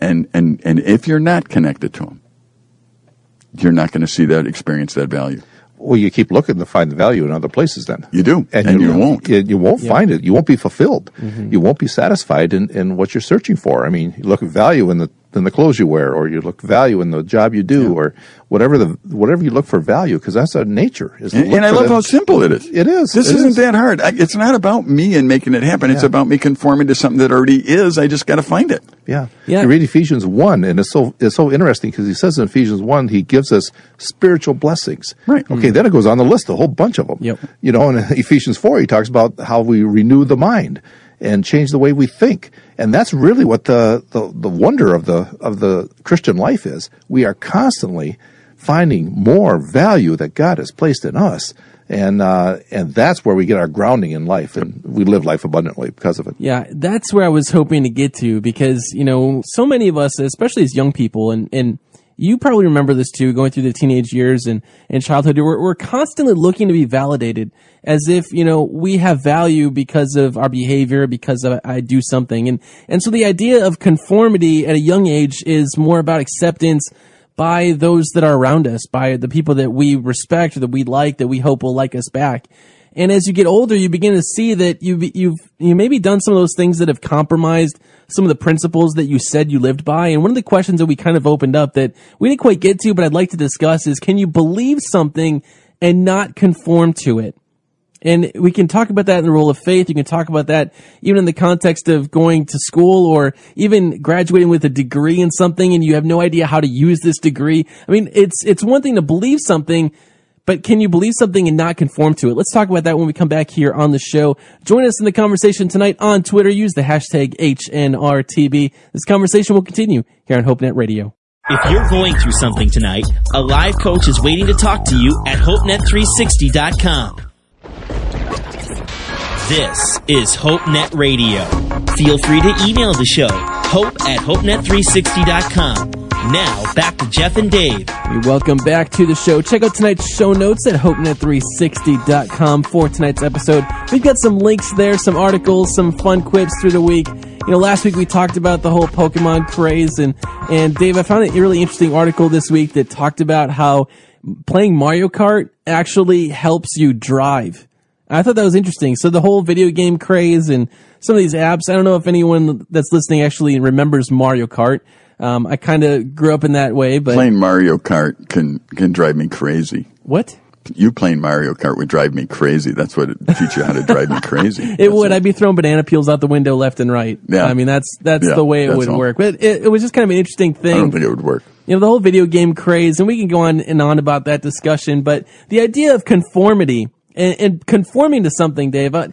And and and if you're not connected to Him, you're not going to see that experience that value. Well, you keep looking to find the value in other places. Then You do, and you won't. You, you won't Yeah. find it. You won't be fulfilled. Mm-hmm. You won't be satisfied in, in what you're searching for. I mean, you look at value in the in the clothes you wear, or you look value in the job you do, or whatever the whatever you look for value, because that's our nature. Is to And, and I love the- how simple it is. It is. This It isn't is. that hard. I, it's not about me and making it happen. It's about me conforming to something that already is. I just got to find it. Yeah. Yeah. You read Ephesians 1, and it's so, it's so interesting because he says in Ephesians 1, he gives us spiritual blessings. Right. Okay, then it goes on the list, a whole bunch of them. Yep. You know, in Ephesians 4, he talks about how we renew the mind and change the way we think. And that's really what the, the, the wonder of the, of the Christian life is. We are constantly finding more value that God has placed in us. And, uh, and that's where we get our grounding in life and we live life abundantly because of it. Yeah, that's where I was hoping to get to because, you know, so many of us, especially as young people, and, and you probably remember this too, going through the teenage years and, and childhood, we're, we're constantly looking to be validated as if, you know, we have value because of our behavior, because of, I do something. And, and so the idea of conformity at a young age is more about acceptance, by those that are around us, by the people that we respect that we like, that we hope will like us back. And as you get older, you begin to see that you've, you've, you maybe done some of those things that have compromised some of the principles that you said you lived by. And one of the questions that we kind of opened up that we didn't quite get to, but I'd like to discuss is can you believe something and not conform to it? And we can talk about that in the role of faith. You can talk about that even in the context of going to school or even graduating with a degree in something and you have no idea how to use this degree. I mean, it's, it's one thing to believe something, but can you believe something and not conform to it? Let's talk about that when we come back here on the show. Join us in the conversation tonight on Twitter. Use the hashtag HNRTB. This conversation will continue here on HopeNet Radio. If you're going through something tonight, a live coach is waiting to talk to you at HopeNet360.com. This is HopeNet Radio. Feel free to email the show, hope at HopeNet360.com. Now, back to Jeff and Dave. We welcome back to the show. Check out tonight's show notes at HopeNet360.com for tonight's episode. We've got some links there, some articles, some fun quips through the week. You know, last week we talked about the whole Pokemon craze, and, and Dave, I found a really interesting article this week that talked about how playing Mario Kart actually helps you drive. I thought that was interesting. So the whole video game craze and some of these apps, I don't know if anyone that's listening actually remembers Mario Kart. Um, I kind of grew up in that way, but Playing Mario Kart can can drive me crazy. what? You playing Mario Kart would drive me crazy. That's what it teach you how to drive me crazy. It That's would. I'd be throwing banana peels out the window left and right. Yeah. I mean, that's that's Yeah, the way it would all. work. But it, it was just kind of an interesting thing. I don't think it would work. you know, the whole video game craze, and we can go on and on about that discussion, but the idea of conformity and, and conforming to something, Dave, uh,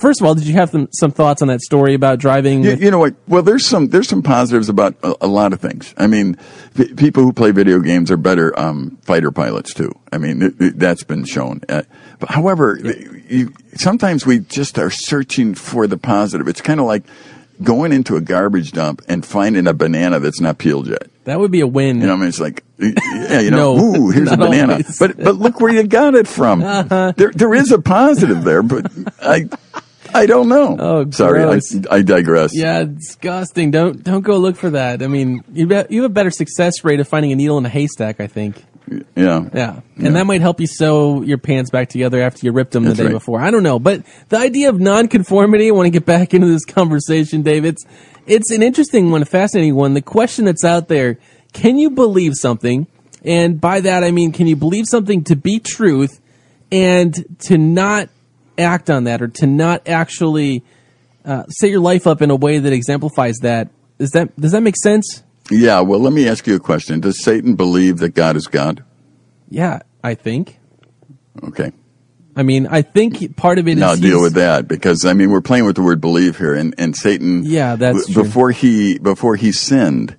first of all, did you have some, some thoughts on that story about driving? You, you know what? Well, there's some there's some positives about a, a lot of things. I mean, p- people who play video games are better um, fighter pilots too. I mean, that's been shown. Uh, but however, you, sometimes we just are searching for the positive. It's kind of like going into a garbage dump and finding a banana that's not peeled yet. That would be a win. You know, I mean, it's like, yeah, you know, No, ooh, here's a banana. always. But but look where you got it from. Uh-huh. There there is a positive there, but I I don't know. Oh, sorry. I, I digress. yeah, disgusting. Don't don't go look for that. I mean, you be, you have a better success rate of finding a needle in a haystack, I think. yeah, Yeah. And that might help you sew your pants back together after you ripped them That's the day right. before. I don't know. But the idea of nonconformity, I want to get back into this conversation, Dave. It's, it's an interesting one, a fascinating one. The question that's out there, can you believe something? And by that, I mean, can you believe something to be truth and to not act on that or to not actually uh, set your life up in a way that exemplifies that? Is that, does that make sense? yeah. Well, let me ask you a question. Does Satan believe that God is God? Yeah, I think. Okay, I mean, I think part of it is now deal with that because I mean we're playing with the word believe here, and and Satan. Yeah, that's before he before he sinned.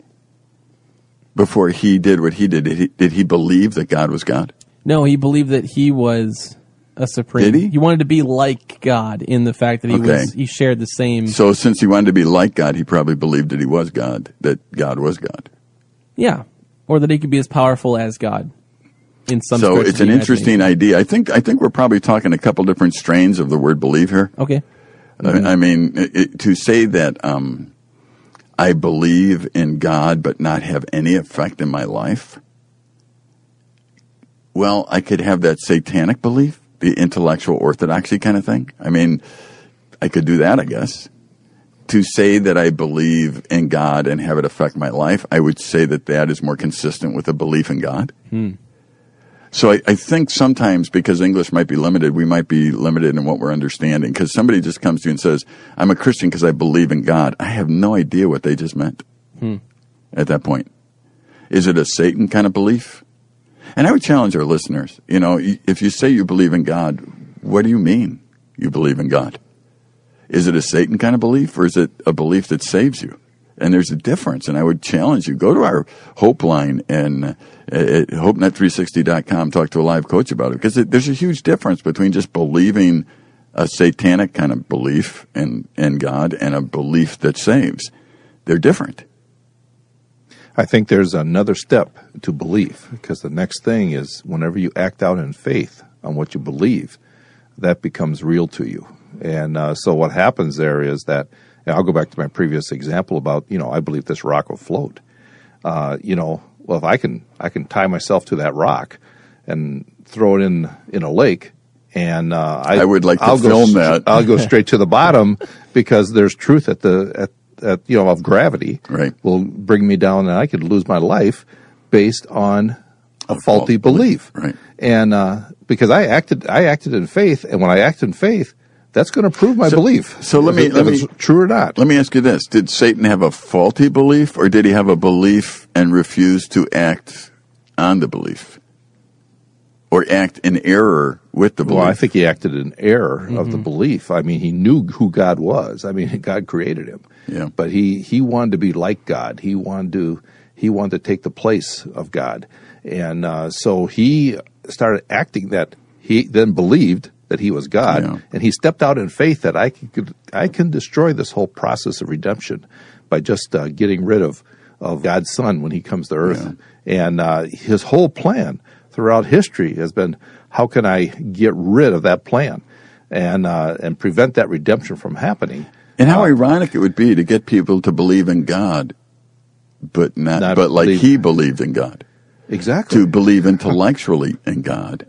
Before he did what he did, did he, did he believe that God was God? No, he believed that he was a supreme. Did he? He wanted to be like God in the fact that he Okay. was he shared the same. So since he wanted to be like God, he probably believed that he was God, that God was God. yeah, or that he could be as powerful as God. In some. so it's an interesting idea. I think I think we're probably talking a couple different strains of the word believe here. Okay. I, I mean, it, to say that um, I believe in God but not have any effect in my life. Well, I could have that satanic belief, the intellectual orthodoxy kind of thing. I mean, I could do that, I guess. To say that I believe in God and have it affect my life, I would say that that is more consistent with a belief in God. So I, I think sometimes because English might be limited, we might be limited in what we're understanding. Because somebody just comes to you and says, "I'm a Christian because I believe in God." I have no idea what they just meant hmm. at that point. Is it a Satan kind of belief? And I would challenge our listeners. You know, if you say you believe in God, what do you mean you believe in God? Is it a Satan kind of belief, or is it a belief that saves you? And there's a difference. And I would challenge you go to our Hope line and uh, at HopeNet360.com. Talk to a live coach about it because it, there's a huge difference between just believing a satanic kind of belief in in God and a belief that saves. They're different. I think there's another step to belief because the next thing is whenever you act out in faith on what you believe, that becomes real to you. And uh, so what happens there is that and I'll go back to my previous example about you know I believe this rock will float. Uh, you know well, if I can, I can tie myself to that rock and throw it in in a lake, and uh, I, I would like to I'll go film s- that. I'll go straight to the bottom because there's truth at the at, at you know of gravity. Right. will bring me down, and I could lose my life based on a, A faulty fault belief. belief. Right. And uh, because I acted, I acted in faith, and when I act in faith, that's going to prove my So- belief. so let me- it- let if it's me- true or not. Let me ask you this: Did Satan have a faulty belief, or did he have a belief and refuse to act on the belief, or act in error with the belief? Well, I think he acted in error of the belief. I mean, he knew who God was. I mean, God created him. Yeah. But he he wanted to be like God. He wanted to he wanted to take the place of God, and uh, so he started acting that he then believed that he was God, Yeah. and he stepped out in faith that I could I can destroy this whole process of redemption by just uh, getting rid of of God's Son when He comes to earth, and uh, his whole plan throughout history has been how can I get rid of that plan and uh, and prevent that redemption from happening. and how ironic it would be to get people to believe in God, but not, Not but like he believed in God, Exactly. to believe intellectually in God,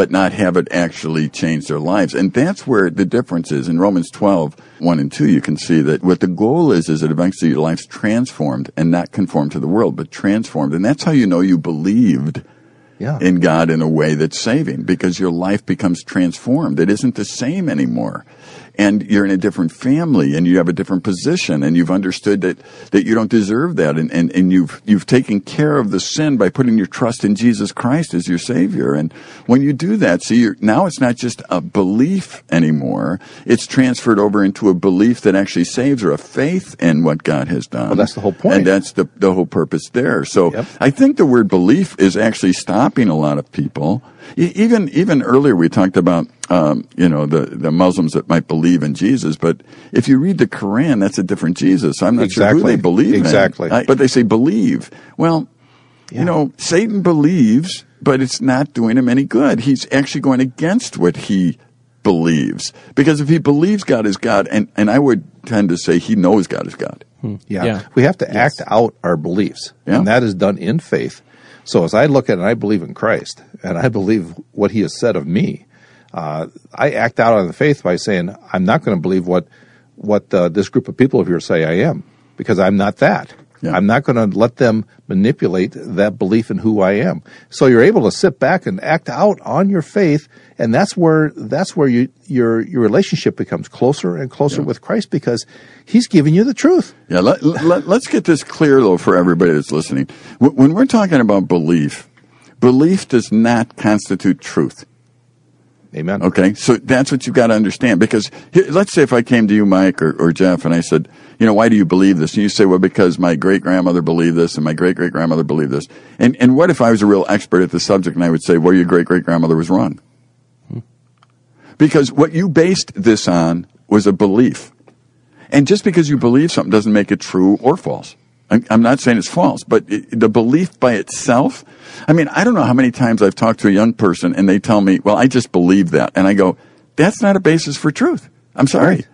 but not have it actually change their lives. And that's where the difference is. In Romans 12, 1 and 2, you can see that what the goal is, is that eventually your life's transformed and not conformed to the world, but transformed. And that's how you know you believed yeah. in God in a way that's saving because your life becomes transformed. It isn't the same anymore. And you're in a different family and you have a different position and you've understood that, that you don't deserve that and, and, and you've, you've taken care of the sin by putting your trust in Jesus Christ as your savior. And when you do that, see, you're, now it's not just a belief anymore. It's transferred over into a belief that actually saves or a faith in what God has done. Well, that's the whole point. And that's the, the whole purpose there. So Yep. I think the word belief is actually stopping a lot of people. E- Even even earlier, we talked about um, you know the the Muslims that might believe in Jesus, but if you read the Quran, that's a different Jesus. I'm not sure who Exactly. they believe Exactly. in, I- but they say believe. Well, Yeah. you know, Satan believes, but it's not doing him any good. He's actually going against what he believes because if he believes God is God, and and I would tend to say he knows God is God. Yeah. Yeah. We have to act out our beliefs. Yeah. And that is done in faith. So as I look at it and I believe in Christ and I believe what he has said of me, uh, I act out on the faith by saying, I'm not going to believe what, what uh, this group of people here say I am because I'm not that. Yeah. I'm not going to let them manipulate that belief in who I am. So you're able to sit back and act out on your faith, and that's where that's where you, your your relationship becomes closer and closer with Christ because He's giving you the truth. Yeah, let, let, let's get this clear though for everybody that's listening. When we're talking about belief, belief does not constitute truth. Amen. Okay, so that's what you've got to understand. Because let's say if I came to you, Mike or, or Jeff, and I said, you know, why do you believe this? And you say, well, because my great grandmother believed this, and my great great grandmother believed this. And and what if I was a real expert at the subject, and I would say, well, your great great grandmother was wrong, because what you based this on was a belief, and just because you believe something doesn't make it true or false. I'm I'm not saying it's false, but it, the belief by itself. I mean, I don't know how many times I've talked to a young person and they tell me, "Well, I just believe that," and I go, "That's not a basis for truth." I'm sorry,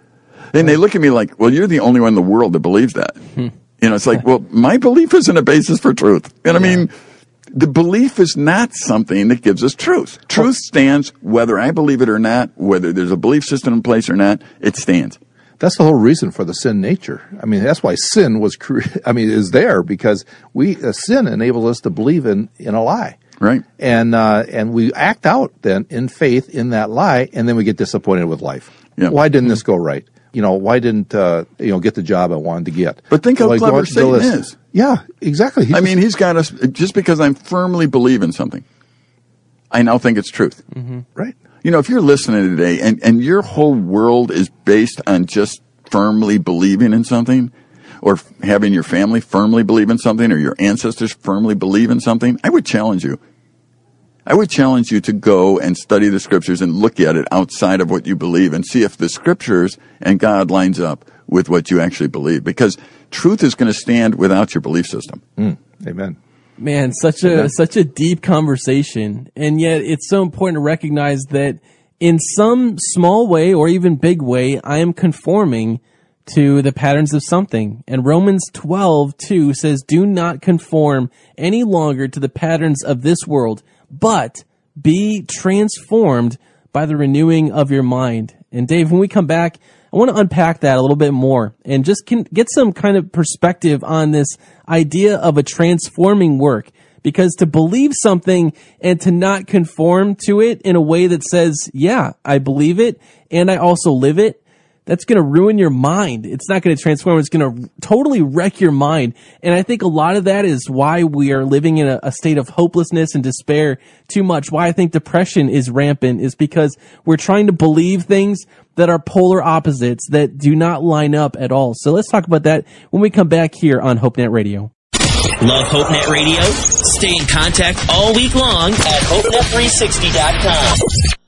and they look at me like, "Well, you're the only one in the world that believes that." Hmm. You know, it's like, well, my belief isn't a basis for truth, and I mean. The belief is not something that gives us truth. Truth stands whether I believe it or not, whether there's a belief system in place or not, it stands. That's the whole reason for the sin nature. I mean, that's why sin was. Cre- I mean, is there because we uh, sin enables us to believe in in a lie, Right. and uh, and we act out then in faith in that lie, and then we get disappointed with life. Yeah. Why didn't this go right? You know, why didn't uh, you know get the job I wanted to get? But think how Like, clever what- Satan is. Yeah, exactly. He I just- mean, he's got us just because I firmly believe in something. I now think it's truth. right. You know, if you're listening today and, and your whole world is based on just firmly believing in something, or having your family firmly believe in something, or your ancestors firmly believe in something, I would challenge you. I would challenge you to go and study the scriptures and look at it outside of what you believe and see if the scriptures and God lines up with what you actually believe. Because truth is going to stand without your belief system. Mm, amen. Man, such a such a deep conversation, and yet it's so important to recognize that in some small way or even big way, I am conforming to the patterns of something. And Romans 12, 2 says, Do not conform any longer to the patterns of this world, but be transformed by the renewing of your mind. And Dave, when we come back, I want to unpack that a little bit more and just can get some kind of perspective on this idea of a transforming work. Because to believe something and to not conform to it in a way that says, yeah, I believe it and I also live it, that's going to ruin your mind. It's not going to transform. It's going to totally wreck your mind. And I think a lot of that is why we are living in a, a, state of hopelessness and despair too much. Why I think depression is rampant is because we're trying to believe things that are polar opposites that do not line up at all. So let's talk about that when we come back here on HopeNet Radio. Love HopeNet Radio? Stay in contact all week long at HopeNet360.com.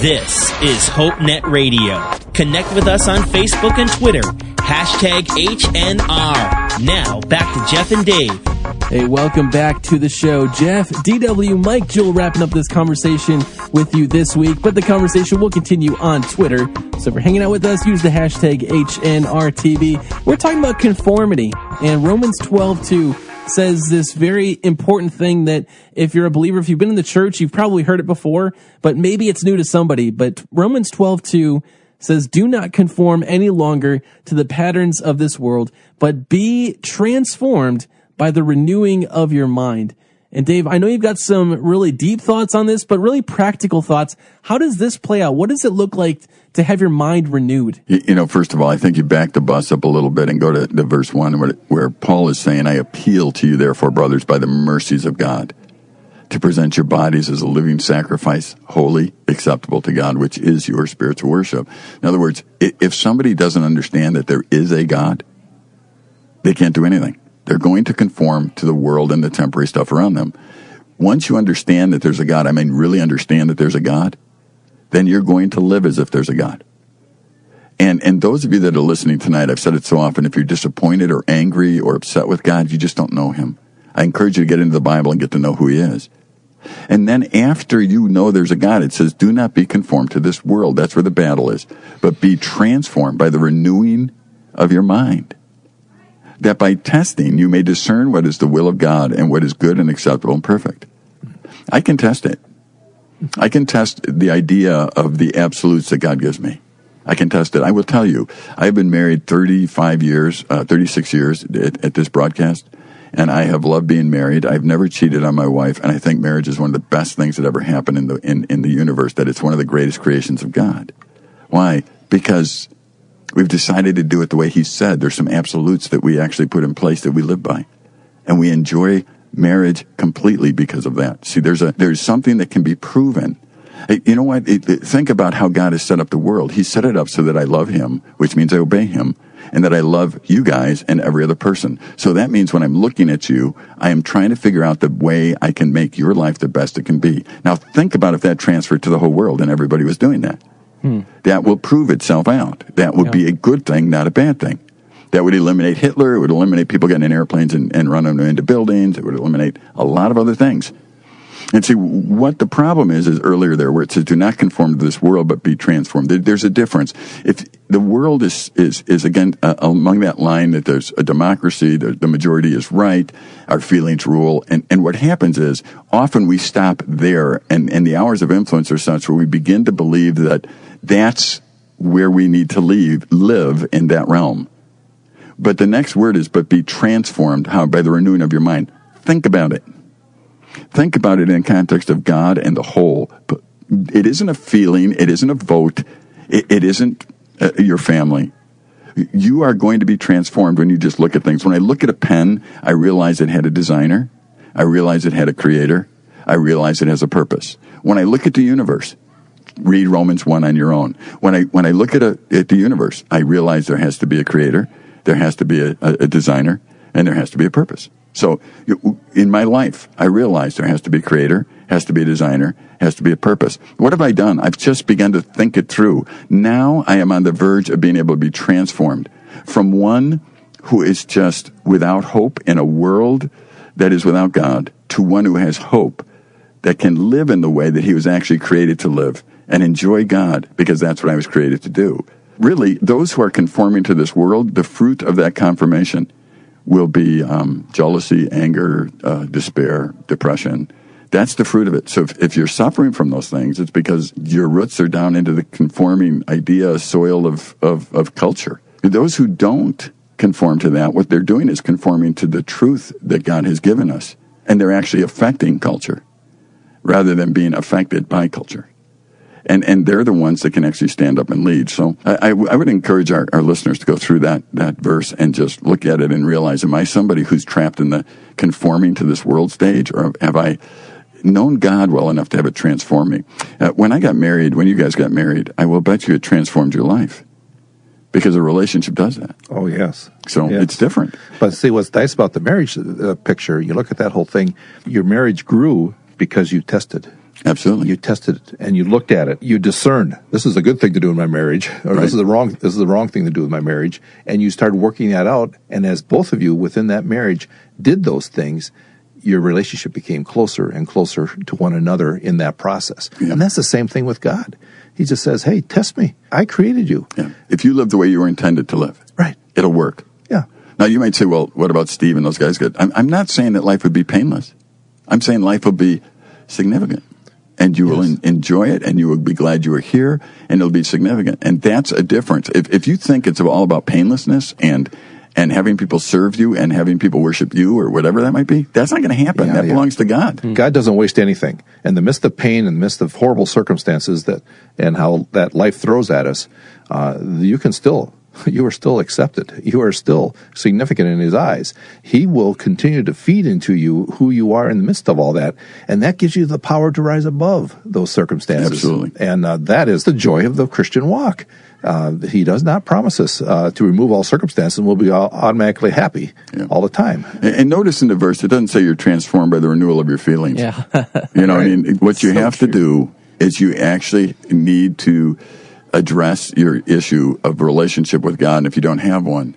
This is HopeNet Radio. Connect with us on Facebook and Twitter. Hashtag HNR. Now, back to Jeff and Dave. Hey, welcome back to the show. Jeff, DW, Mike, Jewel wrapping up this conversation with you this week, but the conversation will continue on Twitter. So if you're hanging out with us, use the hashtag HNRTB. We're talking about conformity and Romans 12 2 says this very important thing that if you're a believer, if you've been in the church, you've probably heard it before, but maybe it's new to somebody. But Romans 12, 2 says, do not conform any longer to the patterns of this world, but be transformed by the renewing of your mind. And Dave, I know you've got some really deep thoughts on this, but really practical thoughts. How does this play out? What does it look like to have your mind renewed? You know, first of all, I think you back the bus up a little bit and go to the verse one where, where Paul is saying, I appeal to you, therefore, brothers, by the mercies of God, to present your bodies as a living sacrifice, holy, acceptable to God, which is your spiritual worship. In other words, if somebody doesn't understand that there is a God, they can't do anything. They're going to conform to the world and the temporary stuff around them. Once you understand that there's a God, I mean, really understand that there's a God, then you're going to live as if there's a God. And, and those of you that are listening tonight, I've said it so often, if you're disappointed or angry or upset with God, you just don't know Him. I encourage you to get into the Bible and get to know who He is. And then after you know there's a God, it says, do not be conformed to this world. That's where the battle is. But be transformed by the renewing of your mind that by testing you may discern what is the will of God and what is good and acceptable and perfect. I can test it. I can test the idea of the absolutes that God gives me. I can test it. I will tell you, I've been married 35 years, uh, 36 years at, at this broadcast, and I have loved being married. I've never cheated on my wife, and I think marriage is one of the best things that ever happened in the in, in the universe. That it's one of the greatest creations of God. Why? Because We've decided to do it the way he said. There's some absolutes that we actually put in place that we live by. And we enjoy marriage completely because of that. See, there's a, there's something that can be proven. You know what? think about how God has set up the world. He set it up so that I love him, which means I obey him, and that I love you guys and every other person. So that means when I'm looking at you, I am trying to figure out the way I can make your life the best it can be. Now think about if that transferred to the whole world and everybody was doing that. Hmm. That will prove itself out. That would yeah. be a good thing, not a bad thing. That would eliminate Hitler. It would eliminate people getting in airplanes and, and running into buildings. It would eliminate a lot of other things. And see, what the problem is, is earlier there where it says, do not conform to this world, but be transformed. There's a difference. If the world is, is, is again, uh, among that line that there's a democracy, the, the majority is right, our feelings rule. And, and what happens is often we stop there and, and the hours of influence are such where we begin to believe that that's where we need to leave, live in that realm. But the next word is, but be transformed. How? By the renewing of your mind. Think about it. Think about it in context of God and the whole. It isn't a feeling. It isn't a vote. It, it isn't uh, your family. You are going to be transformed when you just look at things. When I look at a pen, I realize it had a designer. I realize it had a creator. I realize it has a purpose. When I look at the universe, read Romans 1 on your own. When I, when I look at, a, at the universe, I realize there has to be a creator, there has to be a, a, designer, and there has to be a purpose. So in my life, I realize there has to be a creator, has to be a designer, has to be a purpose. What have I done? I've just begun to think it through. Now I am on the verge of being able to be transformed from one who is just without hope in a world that is without God to one who has hope that can live in the way that he was actually created to live and enjoy God because that's what I was created to do. really, those who are conforming to this world, the fruit of that conformation will be um, jealousy, anger, uh, despair, depression. That's the fruit of it. So if, if you're suffering from those things, it's because your roots are down into the conforming idea soil of, of, of culture. Those who don't conform to that, what they're doing is conforming to the truth that God has given us. And they're actually affecting culture rather than being affected by culture. And, and they're the ones that can actually stand up and lead. So I, I, I would encourage our, our listeners to go through that, that verse and just look at it and realize, am I somebody who's trapped in the conforming to this world stage or have I known God well enough to have it transform me? Uh, when I got married, when you guys got married, I will bet you it transformed your life because a relationship does that. Oh yes. So Yes. it's different. But see, what's nice about the marriage uh, picture, you look at that whole thing, your marriage grew because you tested. Absolutely. You tested it and you looked at it. You discerned this is a good thing to do in my marriage, or Right. this is the wrong this is the wrong thing to do with my marriage. And you started working that out. And as both of you within that marriage did those things, your relationship became closer and closer to one another in that process. Yeah. And that's the same thing with God. He just says, Hey, test me. I created you. Yeah. If you live the way you were intended to live, Right. it'll work. Yeah. Now you might say, well, what about Steve and those guys? Good. I'm, I'm not saying that life would be painless. I'm saying life will be significant. And you will en- enjoy it, and you will be glad you were here, and it'll be significant. And that's a difference. If, if you think it's all about painlessness and and having people serve you and having people worship you or whatever that might be, that's not going to happen. Yeah, that yeah. belongs to God. God doesn't waste anything. In the midst of pain, in the midst of horrible circumstances that and how that life throws at us, uh, you can still you are still accepted. You are still significant in His eyes. He will continue to feed into you who you are in the midst of all that, and that gives you the power to rise above those circumstances. Absolutely. and uh, that is the joy of the Christian walk. Uh, he does not promise us uh, to remove all circumstances and we'll be all automatically happy Yeah. all the time. And, and notice in the verse, it doesn't say you're transformed by the renewal of your feelings. Yeah. You know, I mean, what you So have to do is you actually need to address your issue of relationship with God. And if you don't have one,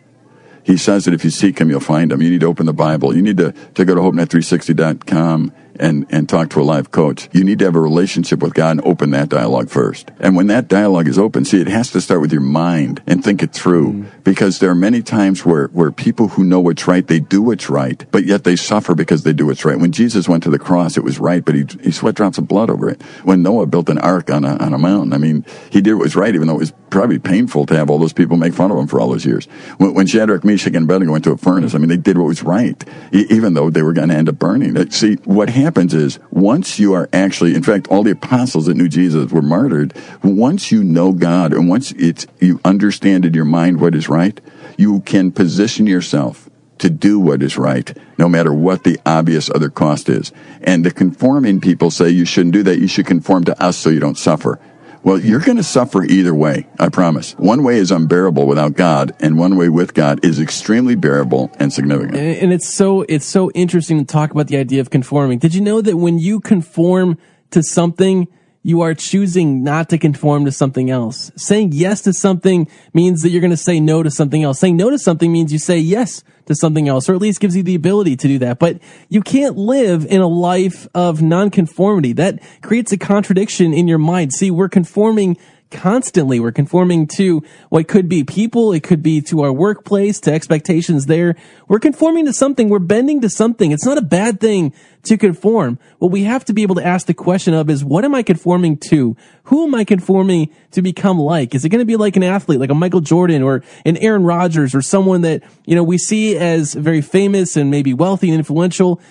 He says that if you seek Him, you'll find Him. You need to open the Bible. You need to, to go to HopeNet360.com and, and talk to a live coach. You need to have a relationship with God and open that dialogue first. And when that dialogue is open, see, it has to start with your mind and think it through. Mm. Because there are many times where, where people who know what's right, they do what's right, but yet they suffer because they do what's right. When Jesus went to the cross, it was right, but he, he sweat drops of blood over it. When Noah built an ark on a, on a mountain, I mean, he did what was right, even though it was probably painful to have all those people make fun of him for all those years. When, when Shadrach, Meshach, and Abednego went to a furnace, I mean, they did what was right, e- even though they were going to end up burning. See, what happens is once you are actually, in fact, all the apostles that knew Jesus were martyred. Once you know God and once it's you understand in your mind what is right, you can position yourself to do what is right, no matter what the obvious other cost is. And the conforming people say you shouldn't do that. You should conform to us so you don't suffer. Well, you're going to suffer either way, I promise. One way is unbearable without God, and one way with God is extremely bearable and significant. and, and it's so it's so interesting to talk about the idea of conforming. Did you know that when you conform to something, you are choosing not to conform to something else? Saying yes to something means that you're going to say no to something else. Saying no to something means you say yes to something else, or at least gives you the ability to do that. But you can't live in a life of nonconformity. That creates a contradiction in your mind. See, we're conforming constantly. We're conforming to what could be people. It could be to our workplace, to expectations there. We're conforming to something. We're bending to something. It's not a bad thing to conform. What we have to be able to ask the question of is, what am I conforming to? Who am I conforming to become like? Is it going to be like an athlete, like a Michael Jordan or an Aaron Rodgers or someone that, you know, we see as very famous and maybe wealthy and influential?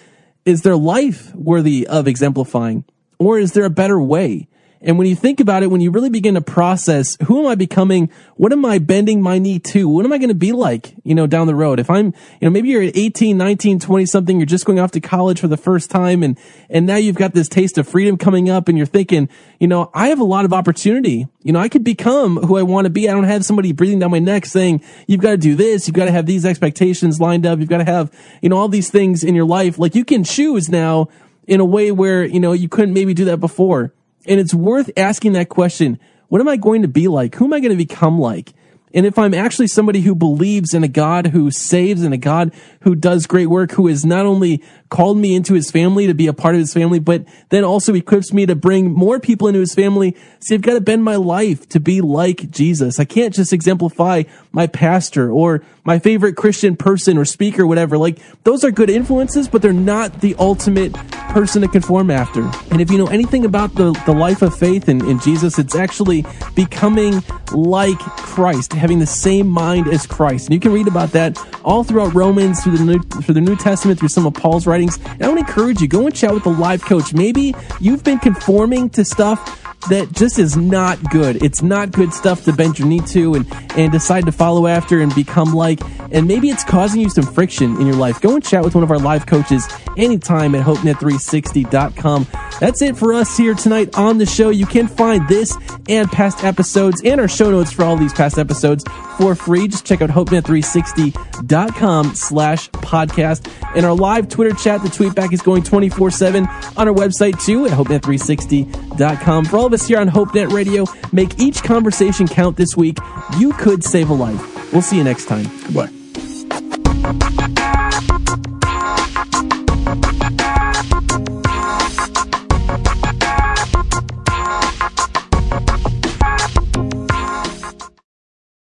Is their life worthy of exemplifying? Or is there a better way? And when you think about it, when you really begin to process, who am I becoming? What am I bending my knee to? What am I going to be like, you know, down the road? If I'm, you know, maybe you're at 18, 19, 20 something, you're just going off to college for the first time and, and now you've got this taste of freedom coming up and you're thinking, you know, I have a lot of opportunity. You know, I could become who I want to be. I don't have somebody breathing down my neck saying, you've got to do this. You've got to have these expectations lined up. You've got to have, you know, all these things in your life. Like you can choose now in a way where, you know, you couldn't maybe do that before. And it's worth asking that question. What am I going to be like? Who am I going to become like? And if I'm actually somebody who believes in a God who saves and a God who does great work, who is not only called me into his family to be a part of his family, but then also equips me to bring more people into his family. See, I've got to bend my life to be like Jesus. I can't just exemplify my pastor or my favorite Christian person or speaker, or whatever. Like those are good influences, but they're not the ultimate person to conform after. And if you know anything about the, the life of faith in, in Jesus, it's actually becoming like Christ, having the same mind as Christ. And you can read about that all throughout Romans, through the New, through the New Testament, through some of Paul's writings. And I want to encourage you, go and chat with a live coach. Maybe you've been conforming to stuff that just is not good. It's not good stuff to bend your knee to and, and decide to follow after and become like. And maybe it's causing you some friction in your life. Go and chat with one of our live coaches anytime at HopeNet360.com. That's it for us here tonight on the show. You can find this and past episodes and our show notes for all these past episodes for free. Just check out HopeNet360.com slash podcast. And our live Twitter chat, the tweet back is going 24 7 on our website too at HopeNet360.com. For all of us here on HopeNet Radio, make each conversation count this week. You could save a life. We'll see you next time. Goodbye.